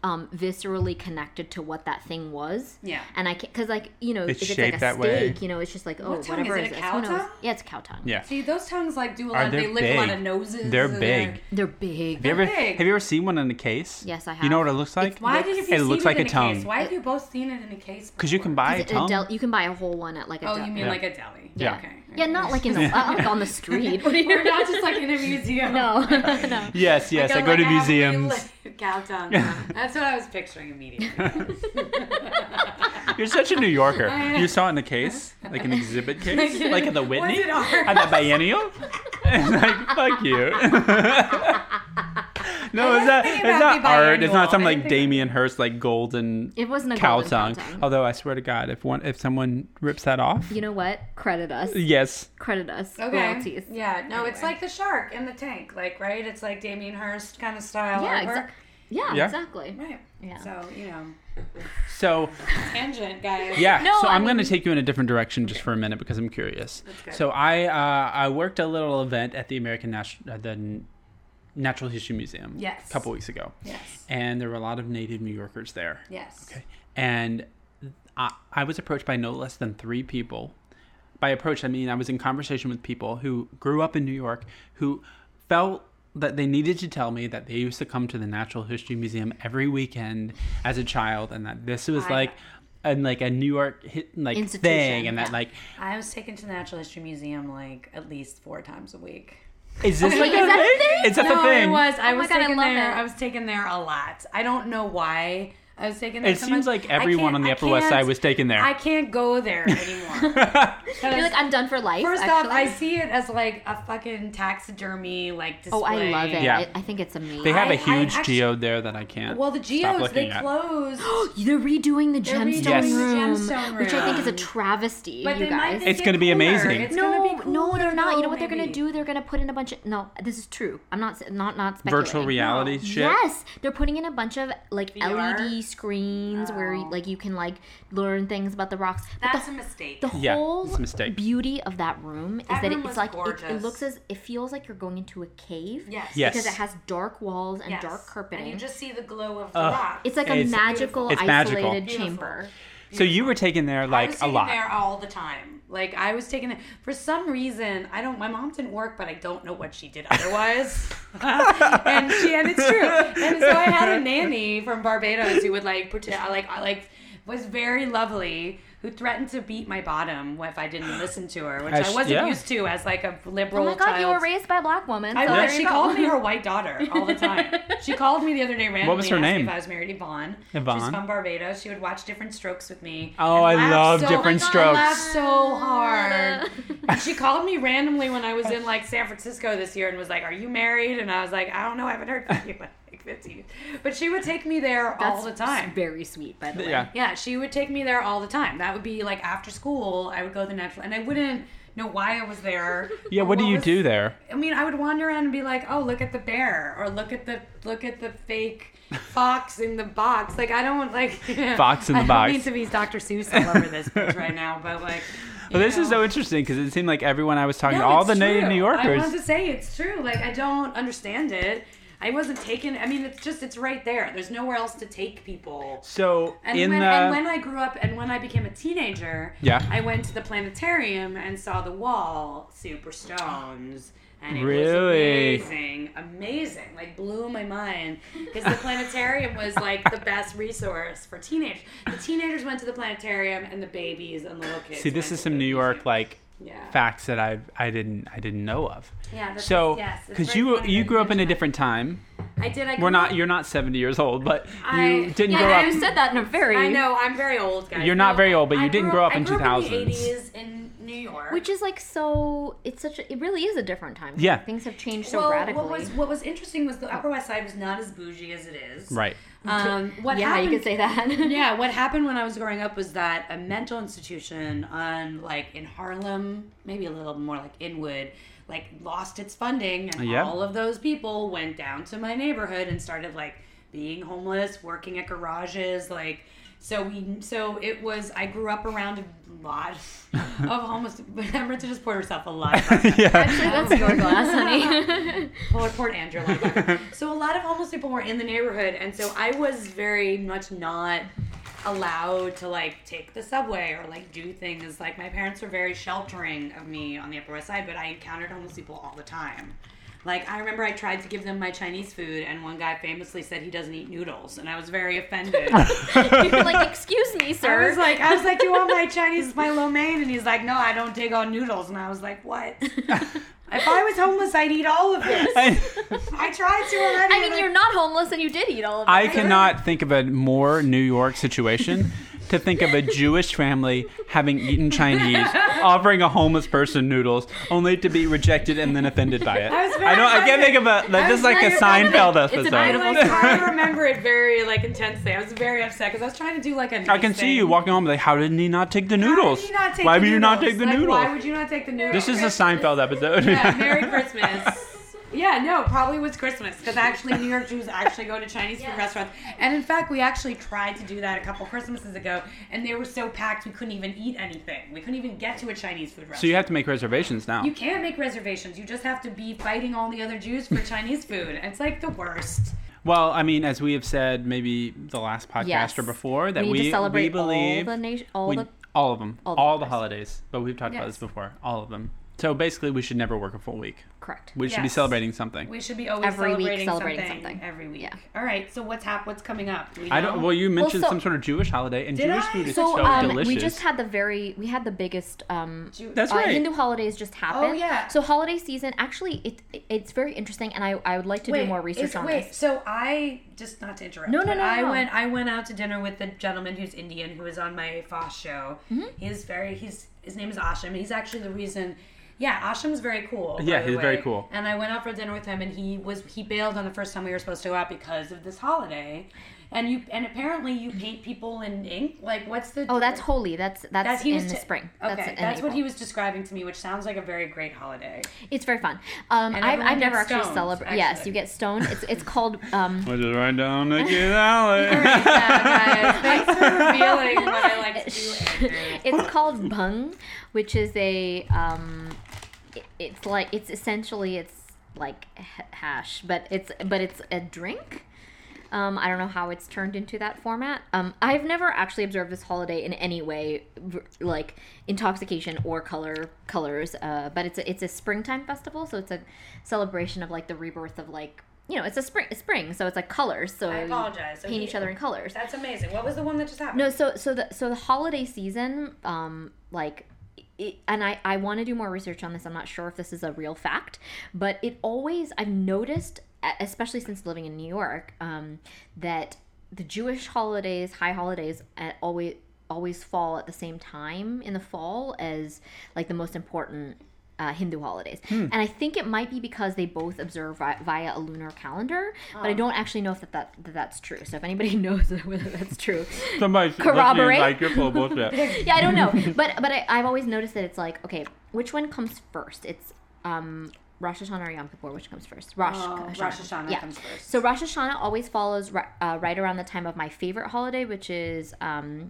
um viscerally connected to what that thing was. Yeah. And I can't because like you know It's if it's like a that way. steak, you know, it's just like oh What whatever Is it a cow Who tongue? Yeah, it's a cow tongue. Yeah. See, those tongues like do a lot. they They lick a lot of noses. They're big. They're big. Have you ever big. have you ever seen one in a case? Yes, I have. You know what it looks like? Why did you It seen looks it like in a a tongue. Case? Why have you both seen it in a case? Because you can buy a it tongue. del- you can buy a whole one at like a Oh, del- you mean Yeah. like a deli? Yeah. Okay. Yeah, not like in the uh, like on the street. We're not just like in a museum. No, no. Yes, yes. Like I a- go to like a heavily museums. lit Cow tongue. That's what I was picturing immediately. You're such a New Yorker. You saw it in a case, like an exhibit case, Like, like at the Whitney, was at the Biennial. And like, fuck you. no, it's not. thinking It's about not the art. It's not Biennial. some like Damien Hirst like golden It wasn't a cow golden cow tongue. tongue. Although I swear to God, if one if someone rips that off, You know what? Credit us. yes, Credit us. Okay. Royalties. Yeah. No, it's like the shark in the tank, like right. It's like Damien Hirst kind of style Yeah, exa- yeah, Yeah. exactly. Right. Yeah. So you know, So tangent guys. yeah, No, so I I'm going to take you in a different direction just for a minute because I'm curious. good. So I uh, I worked a little event at the American National uh, the N- Natural History Museum Yes. a couple weeks ago, Yes. and there were a lot of native New Yorkers there. Yes. Okay. And I, I was approached by no less than three people. By approach, I mean I was in conversation with people who grew up in New York who felt that they needed to tell me that they used to come to the Natural History Museum every weekend as a child, and that this was I- like, a, like a New York hit, like thing, and that like, I was taken to the Natural History Museum like at least four times a week. Is this like Is a that a thing? thing? Is that no, the thing? it was. I Oh was God, I taken love there. it. I was taken there a lot. I don't know why. I was taken there. It so seems much. like everyone on the I Upper West Side was taken there. I can't go there anymore. You're like, I'm done for life. First actually. off, I see it as like a fucking taxidermy like display. Oh, I love it. Yeah. I, I think it's amazing. they have I- a huge I actually- geode there that I can't. Well, the geodes they at. closed. They're redoing the They're gemstone redoing the room, gemstone which I think is a travesty. But you they might guys. make It's gonna be amazing. It's no, be no, they're cooler, not. You know though, what they're gonna do? They're gonna put in a bunch of. No, this is true. I'm not not not speculating. virtual reality No. shit. Yes, they're putting in a bunch of like VR? LED screens where Oh. like you can like learn things about the rocks. But That's the, a mistake. the Yeah, whole it's a mistake. beauty of that room is That that room it, was it's like it, it looks as it feels like you're going into a cave. Yes. Yes. Because it has dark walls and Yes. dark carpeting. And you just see the glow of the Ugh. rock. it's like a It's- magical, It's magical. isolated Beautiful. chamber. So you were taken there I like was a taken lot. there all the time. Like I was taking it for some reason. I don't. My mom didn't work, but I don't know what she did otherwise. and she and it's true. And so I had a nanny from Barbados who would like pretend I like I like was very lovely. Who threatened to beat my bottom if I didn't listen to her, which As- I wasn't yeah. used to as like a liberal. Oh liberal my god, child. you were raised by a black woman. I so was. there She called me her white daughter all the time. she called me the other day randomly. What was her and asked me name? I was married to Yvonne. Yvonne? She's from Barbados. She would watch Diff'rent Strokes with me. Oh, I love so- Different I Strokes. laughed so hard. And she called me randomly when I was in like San Francisco this year and was like, "Are you married?" And I was like, "I don't know. I haven't heard from you." In, like 15. But she would take me there all the time. Very sweet, by the way. Yeah. Yeah, she would take me there all the time. That would be like after school. I would go to the natural, and I wouldn't know why I was there. Yeah, or what do you was- do there? I mean, I would wander around and be like, "Oh, look at the bear," or "Look at the look at the fake fox in the box." Like, I don't like Fox in the I box. don't mean to be Dr. Seuss all over this bitch right now, but like. you Well, this is so interesting because it seemed like everyone I was talking No, to, all the native true. New I Yorkers, wanted to say it's true. Like, I don't understand it. I wasn't taken. I mean, it's just it's right there. There's nowhere else to take people. so And in when, the and when I grew up and when I became a teenager, Yeah. I went to the planetarium and saw the wall, super stones, And it Really? was amazing, amazing. Like blew my mind because the planetarium was like the best resource for teenagers. The teenagers went to the planetarium, and the babies and the little kids. See, this is some New York like yeah. facts that I I didn't I didn't know of. Yeah, that's So, because very you funny you grew up in a different time. I did. I We're not. up- You're not 70 years old, but you I- didn't Yeah, grow up. you said that in a very I know. I'm very old, guys. You're not very old, but you I didn't grew grow up I in grew Up in 2000s. the 80s in New York. which is like so it's such a, it really is a different time Yeah. things have changed so well, radically what was what was interesting was the Upper West Side was not as bougie as it is. Right. Um, what yeah happened, you could say that yeah, what happened when I was growing up was that a mental institution on like in Harlem, maybe a little more like Inwood, like lost its funding and Yeah. all of those people went down to my neighborhood and started like being homeless, working at garages, like so we so it was I grew up around a lot of homeless Remember to just pour herself a lot of vodka. actually that's your glass honey Port, Port Andrew. Like so a lot of homeless people were in the neighborhood, and so I was very much not allowed to like take the subway or like do things. Like my parents were very sheltering of me on the Upper West Side, but I encountered homeless people all the time. Like I remember I tried to give them my Chinese food, and one guy famously said he doesn't eat noodles, and I was very offended. you're like excuse me I sir was like, I was like, you want my Chinese, my lo mein? And he's like, no, I don't dig on noodles. And I was like, what? if I was homeless, I'd eat all of this. I tried to already. I and mean, you're not homeless, and you did eat all of it. I cannot think of a more New York situation to think of a Jewish family having eaten Chinese, offering a homeless person noodles, only to be rejected and then offended by it. I was very I don't. I can't think of a. Like, this is like a very Seinfeld It's a episode. I beautiful like trying remember it very like intensely. I was very upset because I was trying to do like a. I can nice see you walking home like, how did he not take the How noodles? did not take why the would you not take the Like, noodles? Why would you not take the noodles? This is a Seinfeld episode. Yeah, Merry Christmas. Yeah, no, probably was Christmas because actually New York Jews actually go to Chinese food restaurants, and in fact, we actually tried to do that a couple Christmases ago, and they were so packed we couldn't even eat anything. We couldn't even get to a Chinese food restaurant. so you have to make reservations now. You can't make reservations. You just have to be fighting all the other Jews for Chinese food. It's like the worst. Well, I mean, as we have said, maybe the last podcast Yes. or before, that we we to celebrate we believe all the nation, all we- the. all of them, all, all the the holidays. But we've talked about this before, all of them. So basically, we should never work a full week. Correct. We should be celebrating something. We should be always Every week celebrating, celebrating something, something. every week. Yeah. All right. So what's hap- What's coming up? Do we I don't. Well, you mentioned so- some sort of Jewish holiday, and Did Jewish I? food is So, so, um, delicious. we just had the very we had the biggest um Jew- That's uh, right. Hindu holidays just happened. Oh, yeah. So holiday season actually it, it it's very interesting and I, I would like to do more research on wait, this. So I just not to interrupt. No, no, no, I no. went. I went out to dinner with the gentleman who's Indian who was on my Foss show. Mm-hmm. He's very. He's his name is Asham. He's actually the reason. Yeah, Asham's very cool. by Yeah, the he's very cool. And I went out for dinner with him, and he was he bailed on the first time we were supposed to go out because of this holiday. And you and apparently you paint people in ink. Like what's the? Oh, that's Holi. That's that's, That's he in was the t- spring. Okay, that's, that's what April. he was describing to me, which sounds like a very great holiday. It's very fun. Um, I've, I've never gets actually stoned, celebrated. Yes, you get stoned. It's it's called um, We'll just run down Nikki Alley. Yeah, thanks for revealing what I like to do. Andrew. it's called bhang, which is a um, it- it's like it's essentially it's like hash, but it's but it's a drink. Um, I don't know how it's turned into that format. Um, I've never actually observed this holiday in any way, like intoxication or color colors. Uh, but it's a, it's a springtime festival, so it's a celebration of like the rebirth of like you know it's a spring spring, so it's like colors. So I apologize. Paint each other in colors. That's amazing. What was the one that just happened? No, so so the so the holiday season, um, like, it, and I I want to do more research on this. I'm not sure if this is a real fact, but it always I've noticed, especially since living in New York, um, that the Jewish holidays, high holidays, uh, always always fall at the same time in the fall as like the most important uh, Hindu holidays. And I think it might be because they both observe vi- via a lunar calendar, but I don't actually know if that, that, that that's true. So if anybody knows whether that's true, Somebody should Corroborate. Like you're full bullshit. yeah, I don't know. But but I, I've always noticed that it's like, okay, which one comes first? It's um Rosh Hashanah or Yom Kippur, which comes first? Rosh, Oh, Hashanah. Rosh Hashanah yeah. comes first. So Rosh Hashanah always follows uh, right around the time of my favorite holiday, which is um,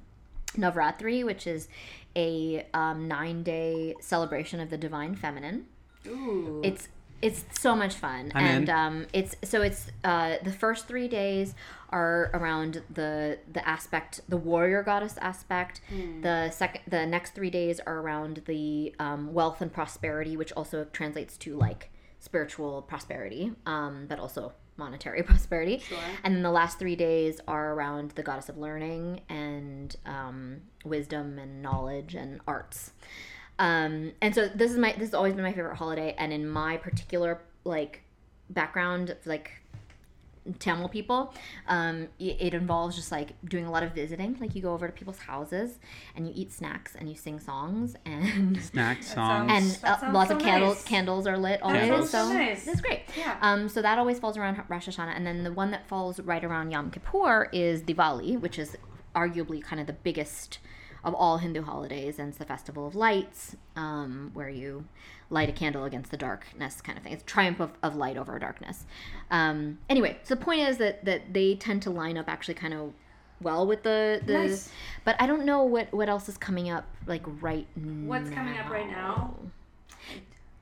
Navratri, which is a um, nine day celebration of the divine feminine. Ooh. It's it's so much fun, I'm and in. um, it's so it's uh, the first three days are around the the aspect, the warrior goddess aspect. The second, the next three days are around the um, wealth and prosperity, which also translates to like spiritual prosperity, um, but also monetary prosperity. Sure. And then the last three days are around the goddess of learning and um, wisdom and knowledge and arts. Um, and so this is my this has always been my favorite holiday. And in my particular like background, like Tamil people, um, it, it involves just like doing a lot of visiting. Like you go over to people's houses and you eat snacks and you sing songs and snacks songs. and uh, lots so of candles nice. candles are lit always. Candles. So So nice. it's great. Yeah. Um, so that always falls around Rosh Hashanah, and then the one that falls right around Yom Kippur is Diwali, which is arguably kind of the biggest of all Hindu holidays, and it's the festival of lights, um, where you light a candle against the darkness, kind of thing. It's triumph of, of light over darkness. Um, anyway, so the point is that that they tend to line up actually kind of well with the the. Nice. But I don't know what what else is coming up like right What's coming up right now?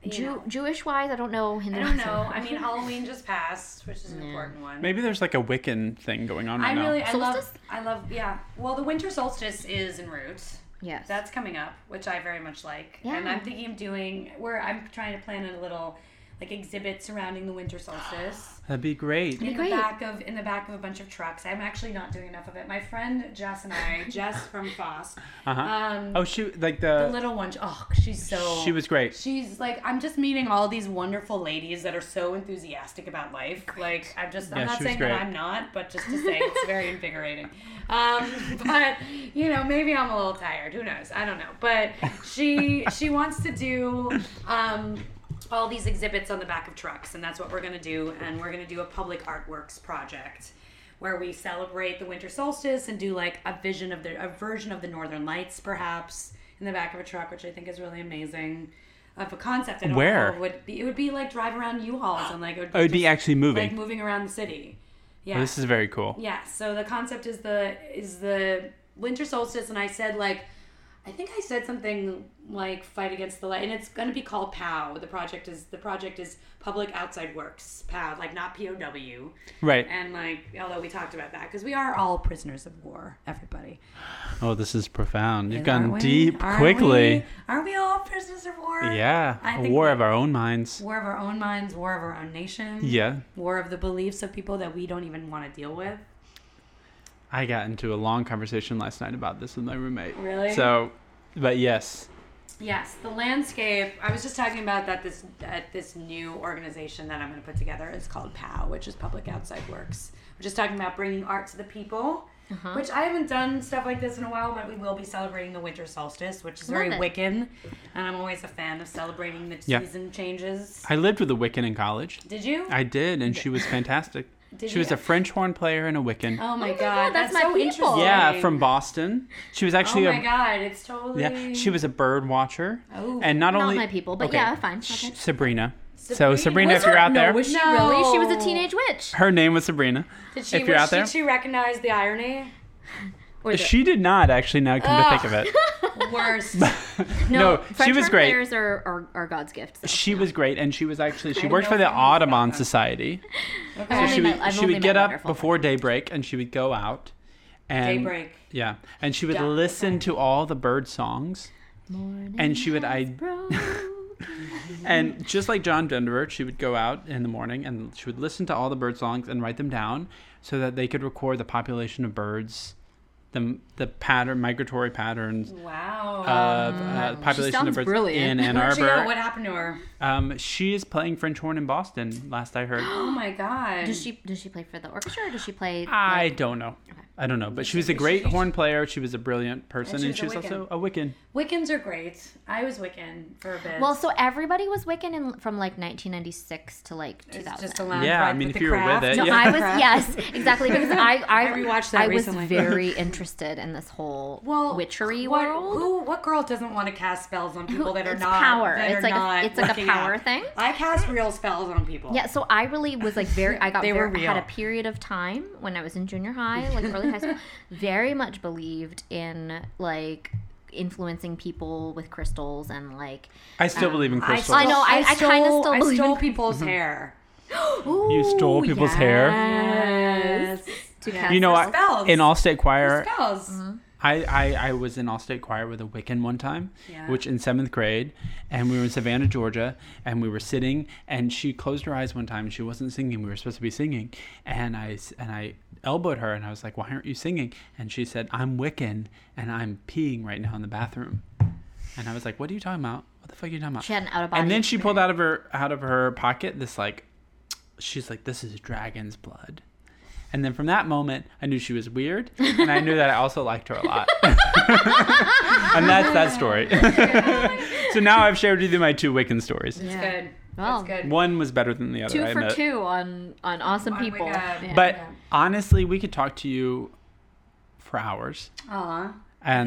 You Jew, know. Jewish wise, I don't know. Hindu I don't know. I mean, Halloween just passed, which is an important one. Maybe there's like a Wiccan thing going on right now. I now. really, I love, I love, yeah. Well, the winter solstice is en route. yes. That's coming up, which I very much like. Yeah. And I'm thinking of doing where I'm trying to plan a little like exhibit surrounding the winter solstice. That'd be great. in the great. back of in the back of a bunch of trucks. I'm actually not doing enough of it. My friend Jess and I, Jess from Foss, Uh-huh. um, oh, she like the the. little one. Oh, she's so. She was great. She's like, I'm just meeting all these wonderful ladies that are so enthusiastic about life. Like, I'm just, I'm not saying great. that I'm not, but just to say it's very invigorating. Um, but you know, maybe I'm a little tired. Who knows? I don't know. But she, she wants to do, um, all these exhibits on the back of trucks, and that's what we're gonna do. And we're gonna do a public artworks project where we celebrate the winter solstice and do like a vision of the a version of the northern lights perhaps in the back of a truck which i think is really amazing of a concept I don't Where? know, it would be it would be like drive around u-hauls and like it would, Oh, it'd be actually moving. like moving around the city oh, yeah Oh, this is very cool. yeah so the concept is the is the winter solstice and i said like i think i said something like fight against the light and it's going to be called pow the project is the project is public outside works pow like not pow Right. and like although we talked about that because we are all prisoners of war everybody Oh, this is profound. You've gone we? deep Aren't quickly. we? aren't we all prisoners of war Yeah. A war of our own minds. war of our own minds war of our own nation Yeah. war of the beliefs of people that we don't even want to deal with I got into a long conversation last night about this with my roommate. Really? So, but yes. Yes, the landscape. I was just talking about that this at this new organization that I'm going to put together. is called POW, which is Public Outside Works. We're just talking about bringing art to the people. Uh-huh. Which I haven't done stuff like this in a while, but we will be celebrating the winter solstice, which is very Love it. Wiccan, and I'm always a fan of celebrating the Yeah. season changes. I lived with a Wiccan in college. Did you? I did, and she was fantastic. Did she was you? a French horn player and a Wiccan. oh my oh my god, God, that's, that's my so people. interesting. yeah, from Boston. She was actually. Oh my a god, it's totally. yeah. She was a bird watcher, Oh. and not, Not only my people, but okay, yeah, fine. sh- Okay. Sabrina. So Sabrina. Sabrina, Was if you're her- out no, there, was she No, really? She was a teenage witch. her name was Sabrina. Did she? if you're was out there, Did she recognize the irony? Or the- she did not actually. Now come to think of it, Worst. no, French she was great. Players are, are, are God's gifts. She was great, and she was actually she didn't worked for the Audubon that. Society. I've So only she met- would I've she would get up wonderful before daybreak, and she would go out. And, Daybreak. Yeah, and she would Yeah, listen okay. to all the bird songs, Morning and she would I and just like John Denver, she would go out in the morning and she would listen to all the bird songs and write them down so that they could record the population of birds, the the pattern migratory patterns Wow. of uh, the population of birds brilliant. in Ann Where'd she go? Arbor. What happened to her? Um, she is playing French horn in Boston. Last I heard. Oh my god. Does she does she play for the orchestra or does she play? I like- don't know. I don't know, but she was a great horn player. She was a brilliant person, she and was she a was also a Wiccan. Wiccans are great. I was Wiccan for a bit. well, so everybody was Wiccan in, from like 1996 to like it's 2000. just a lounge Yeah, I mean, if you were with it, No, yeah. I was yes, exactly because I I, I rewatched that I was recently. very interested in this whole well, witchery what, world. Who? What girl doesn't want to cast spells on people that are it's not power. That It's are like a- it's like a power up? thing. I cast real spells on people. Yeah, so I really was like very. I got They were very, I had a period of time when I was in junior high, like early high school, very much believed in like influencing people with crystals and like. I still um, believe in I, crystals. I know, I- I kinda still I believe stole in- people's mm-hmm. hair. You stole people's hair. Yes. To Yeah. cast You know, I, spells. in all state Choir, spells. Mm-hmm. I, I, I was in all state choir with a Wiccan one time, Yeah. which in seventh grade, and we were in Savannah, Georgia, and we were sitting, and she closed her eyes one time, and she wasn't singing. We were supposed to be singing, and I and I elbowed her, and I was like, "Why aren't you singing?" And she said, "I'm Wiccan, and I'm peeing right now in the bathroom." And I was like, "What are you talking about? What the fuck are you talking about?" She had an out of body. and then she pulled out of her out of her pocket this like she's like this is dragon's blood and then from that moment i knew she was weird and i knew that i also liked her a lot and that's that story so now i've shared with you my two wiccan stories It's Yeah. good. Well, That's good. one was better than the other two I for admit. two on on awesome On people. Yeah. but Yeah. honestly we could talk to you for hours Aw. I can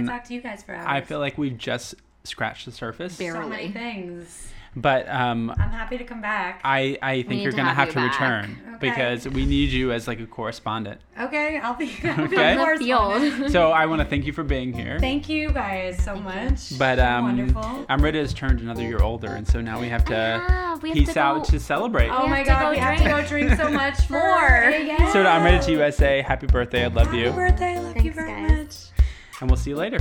and talk to you guys for hours. i feel like we've just scratched the surface Barely. so many things. But um I'm happy to come back. I, I think you're to gonna have have, you to back. return Okay. because we need you as like a correspondent. okay, I'll be, I'll be Okay. a correspondent. So I want to thank you for being here. Thank you guys so much. But You're um, wonderful. Amrita has turned another year older, and so now we have to Ah, we have peace to out to celebrate. Oh my god, go we have to go drink. drink so much for More. Yeah. So to Amrita to USA, happy birthday! I love Happy you, Happy birthday, I love you very guys. much. and we'll see you later.